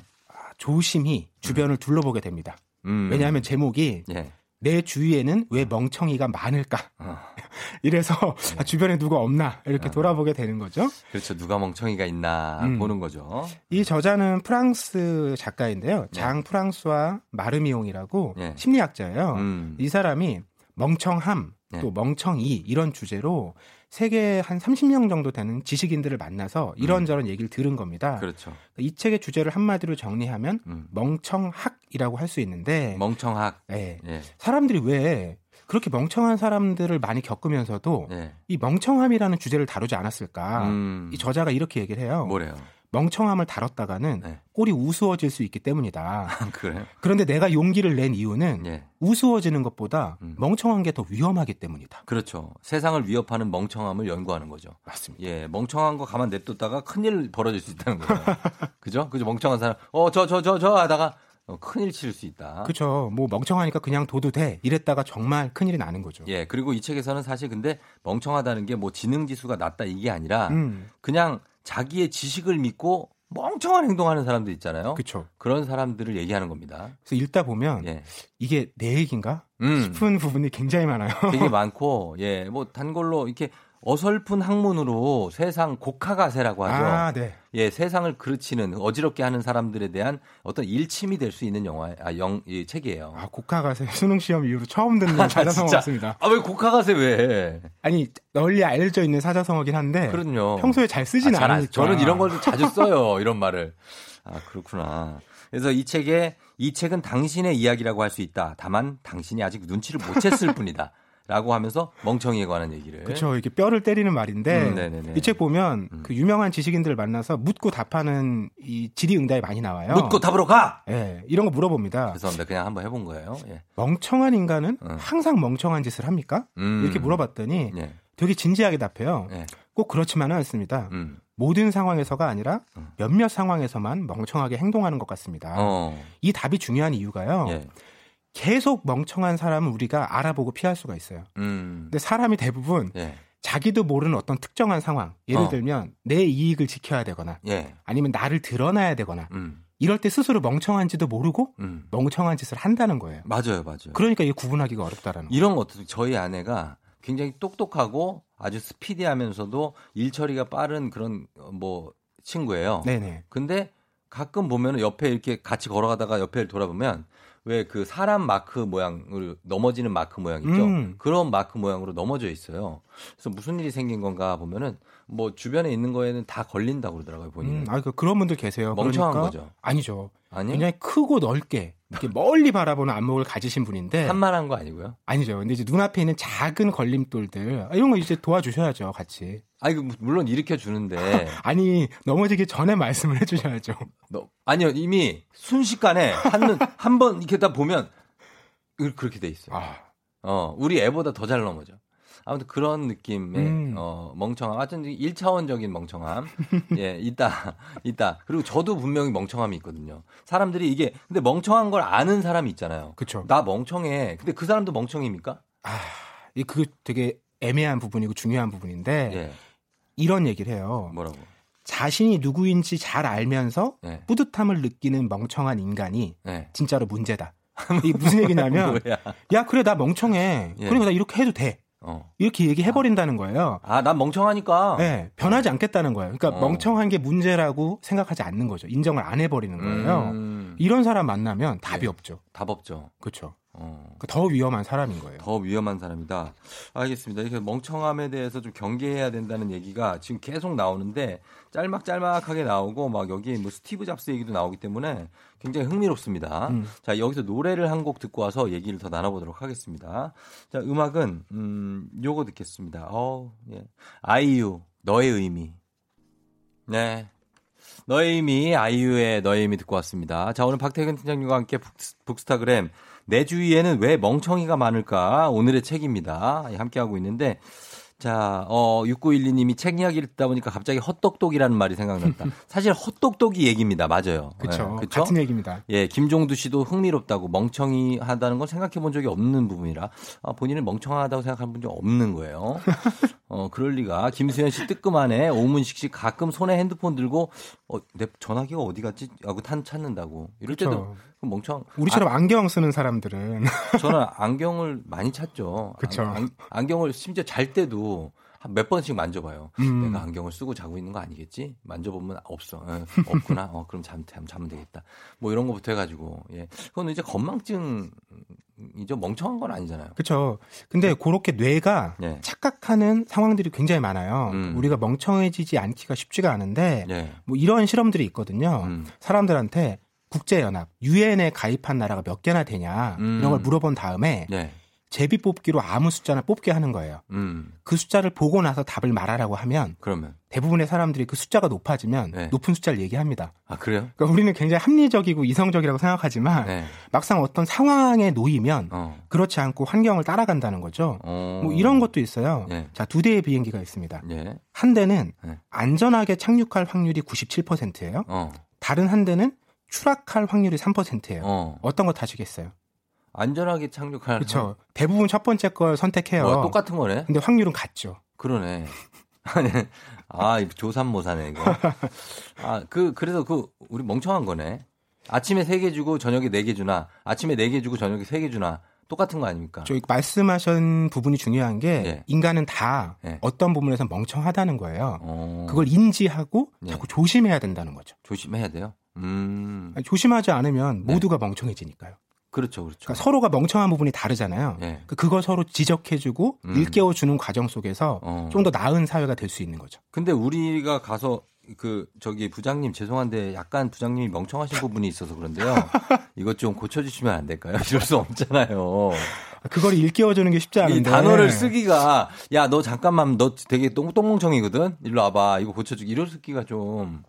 조심히 주변을 둘러보게 됩니다. 음. 왜냐하면 제목이 예. 내 주위에는 왜 멍청이가 많을까? 어. 이래서 네. 아, 주변에 누가 없나 이렇게 돌아보게 되는 거죠. 그렇죠. 누가 멍청이가 있나 음. 보는 거죠. 이 저자는 프랑스 작가인데요. 장 프랑스와 마르미옹이라고 네. 심리학자예요. 음. 이 사람이 멍청함 네. 또 멍청이 이런 주제로 세계 한 30명 정도 되는 지식인들을 만나서 이런저런 얘기를 들은 겁니다. 음. 그렇죠. 이 책의 주제를 한마디로 정리하면 음. 멍청학이라고 할 수 있는데 멍청학. 네. 예. 사람들이 왜 그렇게 멍청한 사람들을 많이 겪으면서도 예. 이 멍청함이라는 주제를 다루지 않았을까? 음. 이 저자가 이렇게 얘기를 해요. 뭐래요? 멍청함을 다뤘다가는 네. 꼴이 우스워질 수 있기 때문이다. 그래? 그런데 내가 용기를 낸 이유는 예. 우스워지는 것보다 음. 멍청한 게 더 위험하기 때문이다. 그렇죠. 세상을 위협하는 멍청함을 연구하는 거죠. 맞습니다. 예, 멍청한 거 가만 냅뒀다가 큰일 벌어질 수 있다는 거예요. 그죠? 그죠? 멍청한 사람, 어, 저, 저, 저, 저 하다가 어, 큰일 칠수 있다. 그렇죠. 뭐 멍청하니까 그냥 둬도 돼. 이랬다가 정말 큰일이 나는 거죠. 예, 그리고 이 책에서는 사실 근데 멍청하다는 게 뭐 지능 지수가 낮다 이게 아니라 음. 그냥 자기의 지식을 믿고 멍청한 행동하는 사람들 있잖아요. 그렇죠. 그런 사람들을 얘기하는 겁니다. 그래서 읽다 보면 예. 이게 내 얘기인가 음. 싶은 부분이 굉장히 많아요. 되게 많고, 예, 뭐 단골로 이렇게 어설픈 학문으로 세상 곡하가세라고 하죠. 아, 네. 예, 세상을 그르치는 어지럽게 하는 사람들에 대한 어떤 일침이 될 수 있는 영화, 아, 영, 이 책이에요. 아, 곡하가세 수능 시험 이후로 처음 듣는 사자성어 진짜. 같습니다. 아, 왜 곡하가세 왜? 아니 널리 알려져 있는 사자성어긴 한데 그럼요. 평소에 잘 쓰진 아, 잘 않으니까. 저는 이런 걸 자주 써요. 이런 말을. 아, 그렇구나. 그래서 이 책에 이 책은 당신의 이야기라고 할 수 있다. 다만 당신이 아직 눈치를 못 챘을 뿐이다. 라고 하면서 멍청이에 관한 얘기를. 그렇죠. 이게 뼈를 때리는 말인데 음, 네네네. 이책 보면 음. 그 유명한 지식인들 을 만나서 묻고 답하는 이 질의응답이 많이 나와요. 묻고 답으로 가! 예, 이런 거 물어봅니다. 죄송합니다. 그냥 한번 해본 거예요. 예. 멍청한 인간은 음. 항상 멍청한 짓을 합니까? 음. 이렇게 물어봤더니 예. 되게 진지하게 답해요. 예. 꼭 그렇지만은 않습니다. 음. 모든 상황에서가 아니라 몇몇 상황에서만 멍청하게 행동하는 것 같습니다. 어. 이 답이 중요한 이유가요. 예. 계속 멍청한 사람은 우리가 알아보고 피할 수가 있어요. 음. 근데 사람이 대부분 예. 자기도 모르는 어떤 특정한 상황, 예를 어. 들면 내 이익을 지켜야 되거나 예. 아니면 나를 드러나야 되거나 음. 이럴 때 스스로 멍청한지도 모르고 음. 멍청한 짓을 한다는 거예요. 맞아요, 맞아요. 그러니까 이게 구분하기가 어렵다라는 거예요. 이런 것도 저희 아내가 굉장히 똑똑하고 아주 스피디하면서도 일 처리가 빠른 그런 어, 뭐 친구예요. 네네. 근데 가끔 보면 옆에 이렇게 같이 걸어가다가 옆에 돌아보면 왜 그 사람 마크 모양을 넘어지는 마크 모양 있죠. 음. 그런 마크 모양으로 넘어져 있어요. 그래서 무슨 일이 생긴 건가 보면은 뭐 주변에 있는 거에는 다 걸린다고 그러더라고요 본인은. 음, 아, 그 그런 분들 계세요. 멍청한 그러니까 거죠. 아니죠. 아니요? 굉장히 크고 넓게 이렇게 멀리 바라보는 안목을 가지신 분인데 산만한 거 아니고요. 아니죠. 근데 이제 눈앞에 있는 작은 걸림돌들 아, 이런 거 이제 도와주셔야죠, 같이. 아니 그 물론 일으켜 주는데 아니 넘어지기 전에 말씀을 해주셔야죠. 너, 아니요 이미 순식간에 한한번 이렇게 다 보면 그- 그렇게 돼 있어요. 아. 어 우리 애보다 더 잘 넘어져. 아무튼 그런 느낌의 음. 어 멍청함, 하여튼 1차원적인 멍청함, 예 있다 있다. 그리고 저도 분명히 멍청함이 있거든요. 사람들이 이게 근데 멍청한 걸 아는 사람이 있잖아요. 그렇죠. 나 멍청해. 근데 그 사람도 멍청입니까? 이 그게 되게 애매한 부분이고 중요한 부분인데 예. 이런 얘기를 해요. 뭐라고? 자신이 누구인지 잘 알면서 예. 뿌듯함을 느끼는 멍청한 인간이 예. 진짜로 문제다. 이게 무슨 얘기냐면? 야 그래 나 멍청해. 예. 그러니까 나 이렇게 해도 돼. 어. 이렇게 얘기해 버린다는 거예요. 아, 난 멍청하니까. 네, 변하지 않겠다는 거예요. 그러니까 어. 멍청한 게 문제라고 생각하지 않는 거죠. 인정을 안 해버리는 거예요. 음. 이런 사람 만나면 답이 예. 없죠. 답 없죠. 그렇죠. 어. 더 위험한 사람인 거예요. 더 위험한 사람이다. 알겠습니다. 이렇게 멍청함에 대해서 좀 경계해야 된다는 얘기가 지금 계속 나오는데 짤막짤막하게 나오고 막 여기 뭐 스티브 잡스 얘기도 나오기 때문에 굉장히 흥미롭습니다. 음. 자, 여기서 노래를 한 곡 듣고 와서 얘기를 더 나눠보도록 하겠습니다. 자, 음악은, 음, 요거 듣겠습니다. 어 예. 아이유, 너의 의미. 네. 너의 의미, 아이유의 너의 의미 듣고 왔습니다. 자, 오늘 박태근 팀장님과 함께 북스, 북스타그램 내 주위에는 왜 멍청이가 많을까? 오늘의 책입니다. 예, 함께하고 있는데, 자, 어, 6912님이 책 이야기를 듣다 보니까 갑자기 헛똑똑이라는 말이 생각났다. 사실 헛똑똑이 얘기입니다. 맞아요. 그렇죠. 예, 그쵸? 같은 얘기입니다. 예, 김종두 씨도 흥미롭다고 멍청이 하다는 건 생각해 본 적이 없는 부분이라 아, 본인을 멍청하다고 생각한 분적 없는 거예요. 어, 그럴 리가. 김수현 씨 뜨끔하네. 오문식 씨 가끔 손에 핸드폰 들고 어, 내 전화기가 어디 갔지? 하고 탄 찾는다고. 이럴 때도 그렇죠. 그 멍청. 우리처럼 안경 쓰는 사람들은 아, 저는 안경을 많이 찾죠. 그쵸. 안, 안경을 심지어 잘 때도 한몇 번씩 만져봐요. 음. 내가 안경을 쓰고 자고 있는 거 아니겠지? 만져보면 없어. 예, 없구나. 어, 그럼 잠, 잠, 자면 되겠다. 뭐 이런 거부터 해가지고. 예. 그건 이제 건망증이죠. 멍청한 건 아니잖아요. 그렇죠. 근데 그렇게 뇌가 예. 착각하는 상황들이 굉장히 많아요. 음. 우리가 멍청해지지 않기가 쉽지가 않은데 예. 뭐 이런 실험들이 있거든요. 음. 사람들한테 국제연합 유엔에 가입한 나라가 몇 개나 되냐 음. 이런 걸 물어본 다음에 예. 제비 뽑기로 아무 숫자나 뽑게 하는 거예요. 음. 그 숫자를 보고 나서 답을 말하라고 하면 그러면. 대부분의 사람들이 그 숫자가 높아지면 네. 높은 숫자를 얘기합니다. 아, 그래요? 그러니까 우리는 굉장히 합리적이고 이성적이라고 생각하지만 네. 막상 어떤 상황에 놓이면 어. 그렇지 않고 환경을 따라간다는 거죠. 어. 뭐 이런 것도 있어요. 예. 자, 두 대의 비행기가 있습니다. 예. 한 대는 네. 안전하게 착륙할 확률이 97%예요. 어. 다른 한 대는 추락할 확률이 3%예요. 어. 어떤 거 타시겠어요? 안전하게 착륙할. 그렇죠. 대부분 첫 번째 걸 선택해요. 뭐 똑같은 거네. 근데 확률은 같죠. 그러네. 아, 조삼모사네, 이거. 아, 그, 그래서 그, 우리 멍청한 거네. 아침에 세 개 주고 저녁에 네 개 주나, 아침에 네 개 주고 저녁에 세 개 주나, 똑같은 거 아닙니까? 저 말씀하신 부분이 중요한 게 예. 인간은 다 예. 어떤 부분에서 멍청하다는 거예요. 어, 그걸 인지하고 예. 자꾸 조심해야 된다는 거죠. 조심해야 돼요. 음, 조심하지 않으면 네. 모두가 멍청해지니까요. 그렇죠, 그렇죠. 그러니까 서로가 멍청한 부분이 다르잖아요. 예. 그- 그걸 서로 지적해주고 음. 일깨워 주는 과정 속에서 어. 좀더 나은 사회가 될 수 있는 거죠. 근데 우리가 가서 그 저기 부장님 죄송한데 약간 부장님이 멍청하신 부분이 있어서 그런데요. 이것 좀 고쳐주시면 안 될까요? 이럴 수 없잖아요. 그걸 일깨워주는 게 쉽지 않은데 이 단어를 쓰기가 야 너 잠깐만 너 되게 똥, 똥멍청이거든. 일로 와봐. 이거 고쳐주기 이럴 쓰기가 좀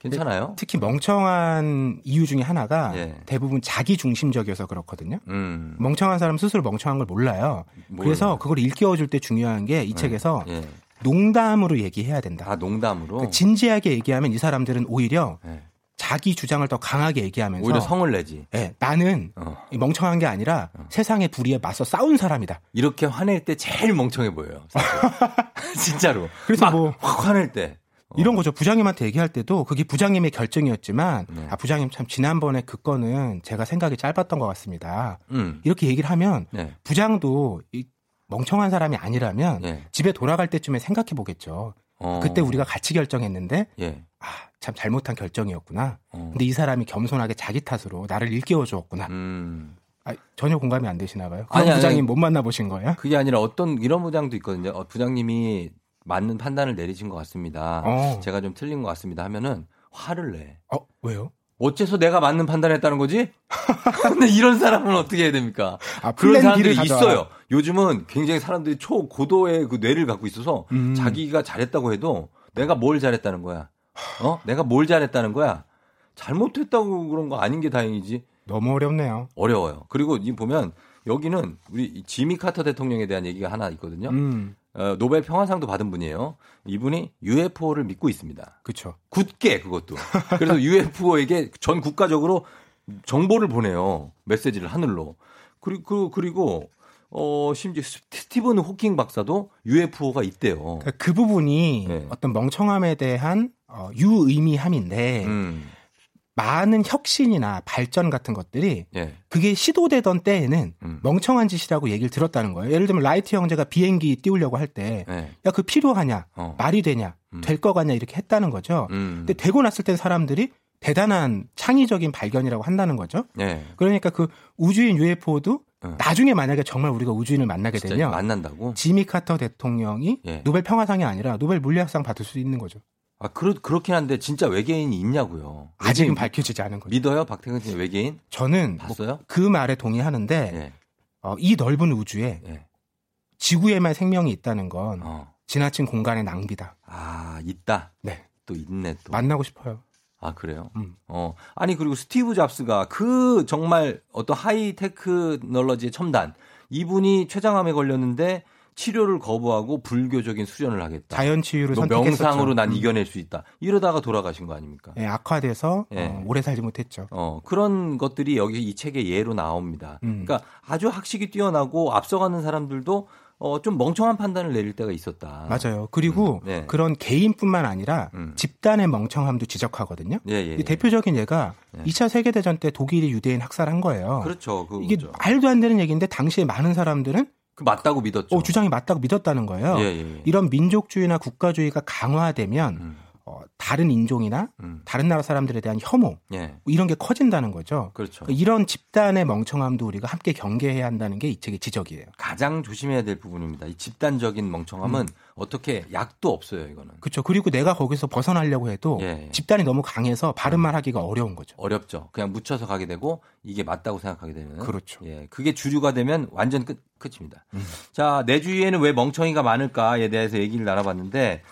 괜찮아요? 특히 멍청한 이유 중에 하나가 예. 대부분 자기 중심적이어서 그렇거든요. 음. 멍청한 사람 스스로 멍청한 걸 몰라요. 몰라요. 그래서 그걸 일깨워 줄 때 중요한 게 이 책에서 예. 농담으로 얘기해야 된다. 아, 농담으로. 그러니까 진지하게 얘기하면 이 사람들은 오히려 네. 자기 주장을 더 강하게 얘기하면서 오히려 성을 내지. 예, 나는 어. 이 멍청한 게 아니라 세상의 불의에 맞서 싸운 사람이다. 이렇게 화낼 때 제일 멍청해 보여요. 진짜로. 그래서 막뭐확 화낼 때. 이런 거죠. 부장님한테 얘기할 때도 그게 부장님의 결정이었지만 네. 아 부장님 참 지난번에 그 건은 제가 생각이 짧았던 것 같습니다. 음. 이렇게 얘기를 하면 네. 부장도 이 멍청한 사람이 아니라면 예. 집에 돌아갈 때쯤에 생각해 보겠죠. 어. 그때 우리가 같이 결정했는데 예. 아, 참 잘못한 결정이었구나. 어. 근데 이 사람이 겸손하게 자기 탓으로 나를 일깨워 주었구나. 음. 아, 전혀 공감이 안 되시나 봐요. 그런 아니, 아니, 부장님 아니. 못 만나 보신 거예요? 그게 아니라 어떤 이런 부장도 있거든요. 어, 부장님이 맞는 판단을 내리신 것 같습니다. 어. 제가 좀 틀린 것 같습니다. 하면은 화를 내. 어, 왜요? 어째서 내가 맞는 판단했다는 거지? 근데 이런 사람은 어떻게 해야 됩니까? 아, 그런 사람들이 가져와. 있어요. 요즘은 굉장히 사람들이 초고도의 그 뇌를 갖고 있어서 음. 자기가 잘했다고 해도 내가 뭘 잘했다는 거야. 어? 내가 뭘 잘했다는 거야. 잘못했다고 그런 거 아닌 게 다행이지. 너무 어렵네요. 어려워요. 그리고 이 보면 여기는 우리 이 지미 카터 대통령에 대한 얘기가 하나 있거든요. 음, 어, 노벨 평화상도 받은 분이에요. 이분이 UFO를 믿고 있습니다. 그쵸. 굳게 그것도. 그래서 UFO에게 전 국가적으로 정보를 보내요. 메시지를 하늘로. 그리고 그리고 어 심지어 스티븐 호킹 박사도 UFO가 있대요. 그러니까 그 부분이 네. 어떤 멍청함에 대한 어, 유의미함인데 음. 많은 혁신이나 발전 같은 것들이 예. 그게 시도되던 때에는 음. 멍청한 짓이라고 얘기를 들었다는 거예요. 예를 들면 라이트 형제가 비행기 띄우려고 할때 예. 야, 그 필요하냐? 어. 말이 되냐? 음. 될거 같냐? 이렇게 했다는 거죠. 음. 근데 되고 났을 땐 사람들이 대단한 창의적인 발견이라고 한다는 거죠. 예. 그러니까 그 우주인 UFO도 어. 나중에 만약에 정말 우리가 우주인을 만나게 되면 만난다고? 지미 카터 대통령이 예. 노벨 평화상이 아니라 노벨 물리학상 받을 수 있는 거죠. 아, 그렇, 그렇긴 한데 진짜 외계인이 있냐고요. 아직은 외계인 밝혀지지 않은 거죠. 믿어요? 박태근 씨 외계인? 저는 뭐 봤어요? 그 말에 동의하는데 예. 어, 이 넓은 우주에 예. 지구에만 생명이 있다는 건 어. 지나친 공간의 낭비다. 아, 있다. 네. 또 있네 또. 만나고 싶어요. 아, 그래요? 음. 어. 아니, 그리고 스티브 잡스가 그 정말 어떤 하이 테크놀로지의 첨단. 이분이 췌장암에 걸렸는데 치료를 거부하고 불교적인 수련을 하겠다. 자연 치유를 너 선택했었죠. 명상으로 난 음. 이겨낼 수 있다. 이러다가 돌아가신 거 아닙니까? 예, 악화돼서 예. 어, 오래 살지 못했죠. 어, 그런 것들이 여기 이 책의 예로 나옵니다. 음. 그러니까 아주 학식이 뛰어나고 앞서가는 사람들도 어, 좀 멍청한 판단을 내릴 때가 있었다. 맞아요. 그리고 음, 네. 그런 개인뿐만 아니라 음. 집단의 멍청함도 지적하거든요. 예, 예, 이 예. 대표적인 예가 네. 2차 세계대전 때 독일이 유대인 학살한 거예요. 그렇죠. 그, 이게 그죠. 말도 안 되는 얘기인데 당시에 많은 사람들은 그 맞다고 믿었죠. 어, 주장이 맞다고 믿었다는 거예요. 예, 예, 예. 이런 민족주의나 국가주의가 강화되면 음, 어, 다른 인종이나 음. 다른 나라 사람들에 대한 혐오 예. 이런 게 커진다는 거죠. 그렇죠. 그러니까 이런 집단의 멍청함도 우리가 함께 경계해야 한다는 게 이 책의 지적이에요. 가장 조심해야 될 부분입니다. 이 집단적인 멍청함은 음. 어떻게 약도 없어요, 이거는. 그렇죠. 그리고 내가 거기서 벗어나려고 해도 예. 집단이 너무 강해서 바른 말 하기가 어려운 거죠. 어렵죠. 그냥 묻혀서 가게 되고 이게 맞다고 생각하게 되는. 그렇죠. 예, 그게 주류가 되면 완전 끝 끝입니다. 음. 자, 내 주위에는 왜 멍청이가 많을까에 대해서 얘기를 나눠봤는데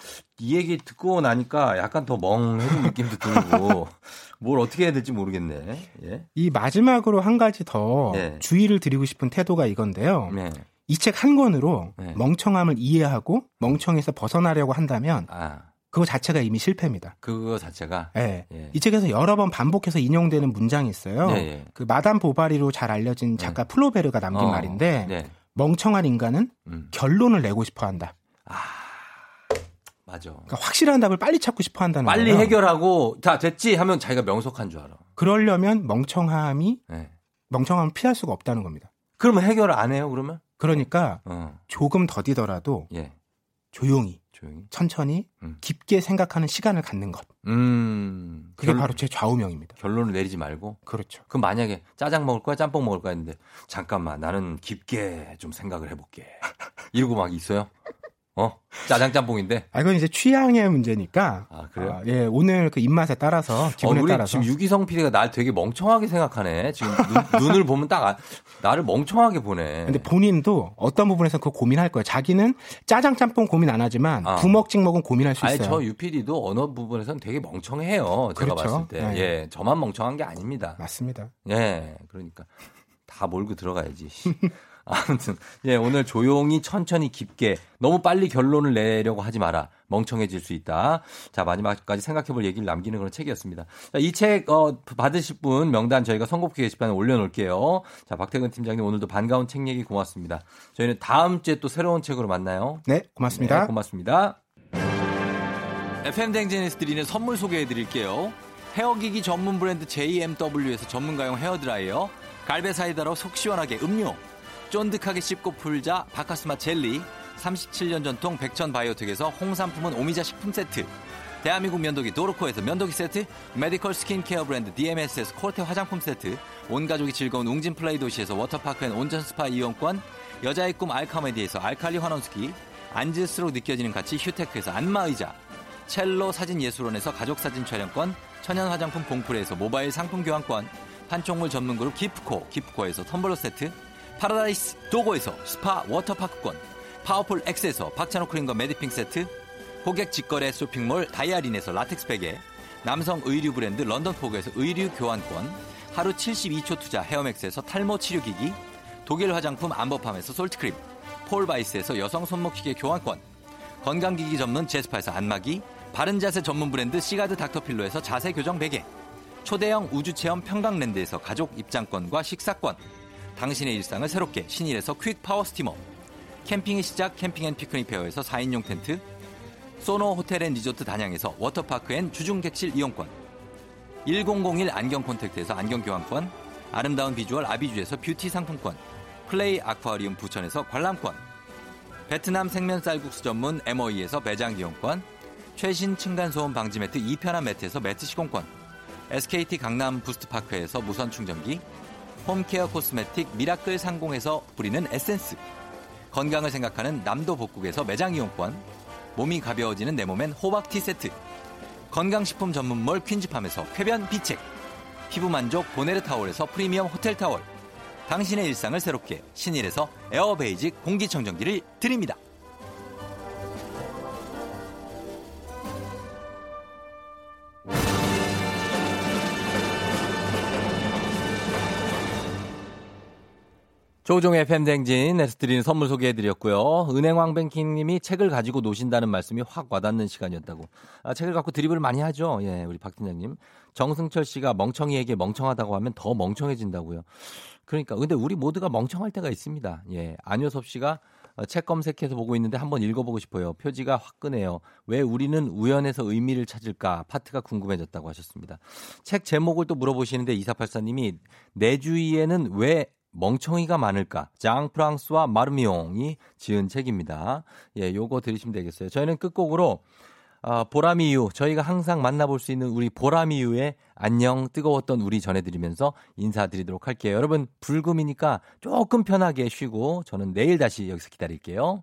이 얘기 듣고 나니까 약간 더 멍해진 느낌도 들고 뭘 어떻게 해야 될지 모르겠네. 예. 이 마지막으로 한 가지 더 네. 주의를 드리고 싶은 태도가 이건데요. 네. 이 책 한 권으로 네. 멍청함을 이해하고 멍청에서 벗어나려고 한다면 아, 그거 자체가 이미 실패입니다. 그거 자체가 예. 예. 이 책에서 여러 번 반복해서 인용되는 문장이 있어요. 예, 예. 그 마담 보바리로 잘 알려진 작가 플로베르가 남긴 어, 말인데 네. 멍청한 인간은 음. 결론을 내고 싶어 한다. 맞아. 그러니까 확실한 답을 빨리 찾고 싶어 한다는 빨리 거예요. 해결하고 다 됐지 하면 자기가 명석한 줄 알아. 그러려면 멍청함이 예. 멍청함을 피할 수가 없다는 겁니다. 그러면 해결 안 해요, 그러면? 그러니까 어. 조금 더디더라도 예. 조용히 조용히. 천천히 음. 깊게 생각하는 시간을 갖는 것. 음. 그게 결- 바로 제 좌우명입니다. 결론을 내리지 말고 그렇죠. 그럼 만약에 짜장 먹을 거야 짬뽕 먹을 거야 했는데 잠깐만 나는 깊게 좀 생각을 해볼게 이러고 막 있어요 어 짜장 짬뽕인데 아, 이건 이제 취향의 문제니까. 아 그래요 아, 예, 오늘 그 입맛에 따라서 어, 기분에 우리 따라서 지금 유기성 PD가 날 되게 멍청하게 생각하네 지금 눈, 을 보면 딱 아- 나를 멍청하게 보네 근데 본인도 어떤 부분에서 그 고민할 거예요. 자기는 짜장 짬뽕 고민 안 하지만 아. 부먹 찍먹은 고민할 수 아니 있어요. 저 유PD도 어느 부분에서는 되게 멍청해요 제가 그렇죠. 봤을 때 네. 예, 저만 멍청한 게 아닙니다 맞습니다. 예, 그러니까 다 몰고 들어가야지. 씨. 아무튼 예 오늘 조용히 천천히 깊게 너무 빨리 결론을 내려고 하지 마라 멍청해질 수 있다. 자 마지막까지 생각해볼 얘기를 남기는 그런 책이었습니다. 이책 어, 받으실 분 명단 저희가 선곡표 게시판에 올려놓을게요. 자 박태근 팀장님 오늘도 반가운 책 얘기 고맙습니다. 저희는 다음 주에 또 새로운 책으로 만나요. 네 고맙습니다. 네, 고맙습니다. FM 댕진에서 드리는 선물 소개해 드릴게요. 헤어기기 전문 브랜드 JMW에서 전문가용 헤어드라이어, 갈베 사이다로 속 시원하게 음료, 쫀득하게 씹고 풀자 바카스마 젤리, 37년 전통 백천 바이오텍에서 홍삼품은 오미자 식품 세트, 대한민국 면도기 도로코에서 면도기 세트, Medical 스킨케어 브랜드 DMS에서 코르테 화장품 세트, 온 가족이 즐거운 웅진 플레이 도시에서 워터파크 and 온천 스파 이용권, 여자의 꿈 알카메디에서 알칼리 환원수기, 앉을수록 느껴지는 가치 휴테크에서 안마의자, 첼로 사진 예술원에서 가족 사진 촬영권, 천연 화장품 봉프레에서 모바일 상품 교환권, 판촉물 전문 그룹 기프코, 기프코에서 텀블러 세트, 파라다이스 도고에서 스파 워터파크권, 파워풀 X에서 박찬호 크림과 메디핑 세트, 고객 직거래 쇼핑몰 다이아린에서 라텍스 베개, 남성 의류 브랜드 런던포그에서 의류 교환권, 하루 72초 투자 헤어맥스에서 탈모 치료기기, 독일 화장품 안버팜에서 솔트크림, 폴바이스에서 여성 손목시계 교환권, 건강기기 전문 제스파에서 안마기, 바른자세 전문 브랜드 시가드 닥터필로에서 자세 교정 베개, 초대형 우주체험 평강랜드에서 가족 입장권과 식사권, 당신의 일상을 새롭게 신일에서 퀵 파워 스티머, 캠핑의 시작 캠핑앤피크닉 페어에서 4인용 텐트, 소노 호텔 앤 리조트 단양에서 워터파크 and 주중 객실 이용권, 1001 안경 콘택트에서 안경 교환권, 아름다운 비주얼 아비주에서 뷰티 상품권, 플레이 아쿠아리움 부천에서 관람권, 베트남 생면 쌀국수 전문 MOE에서 매장 이용권, 최신 층간소음 방지 매트 2편한 매트에서 매트 시공권, SKT 강남 부스트파크에서 무선 충전기, home care cosmetic 미라클 상공에서 뿌리는 에센스, 건강을 생각하는 남도 복국에서 매장 이용권, 몸이 가벼워지는 내 몸엔 호박티 세트, 건강식품 전문몰 퀸즈팜에서 쾌변 비책, 피부 만족 보네르 타월에서 프리미엄 호텔 타월, 당신의 일상을 새롭게 신일에서 에어베이직 공기청정기를 드립니다. 조종의 팬댕진 에서 드리는 선물 소개해드렸고요. 은행왕뱅킹님이 책을 가지고 노신다는 말씀이 확 와닿는 시간이었다고. 아, 책을 갖고 드립을 많이 하죠. 예, 우리 박 팀장님. 정승철 씨가 멍청이에게 멍청하다고 하면 더 멍청해진다고요. 그러니까 근데 우리 모두가 멍청할 때가 있습니다. 예, 안효섭 씨가 어, 책 검색해서 보고 있는데 한번 읽어보고 싶어요. 표지가 화끈해요. 왜 우리는 우연에서 의미를 찾을까? 파트가 궁금해졌다고 하셨습니다. 책 제목을 또 물어보시는데 이사팔사님이 내 주위에는 왜 멍청이가 많을까? 장 프랑스와 마르미옹이 지은 책입니다. 예, 요거 들으시면 되겠어요. 저희는 끝곡으로 어, 보라미유 저희가 항상 만나볼 수 있는 우리 보라미유의 안녕 뜨거웠던 우리 전해드리면서 인사드리도록 할게요. 여러분 불금이니까 조금 편하게 쉬고 저는 내일 다시 여기서 기다릴게요.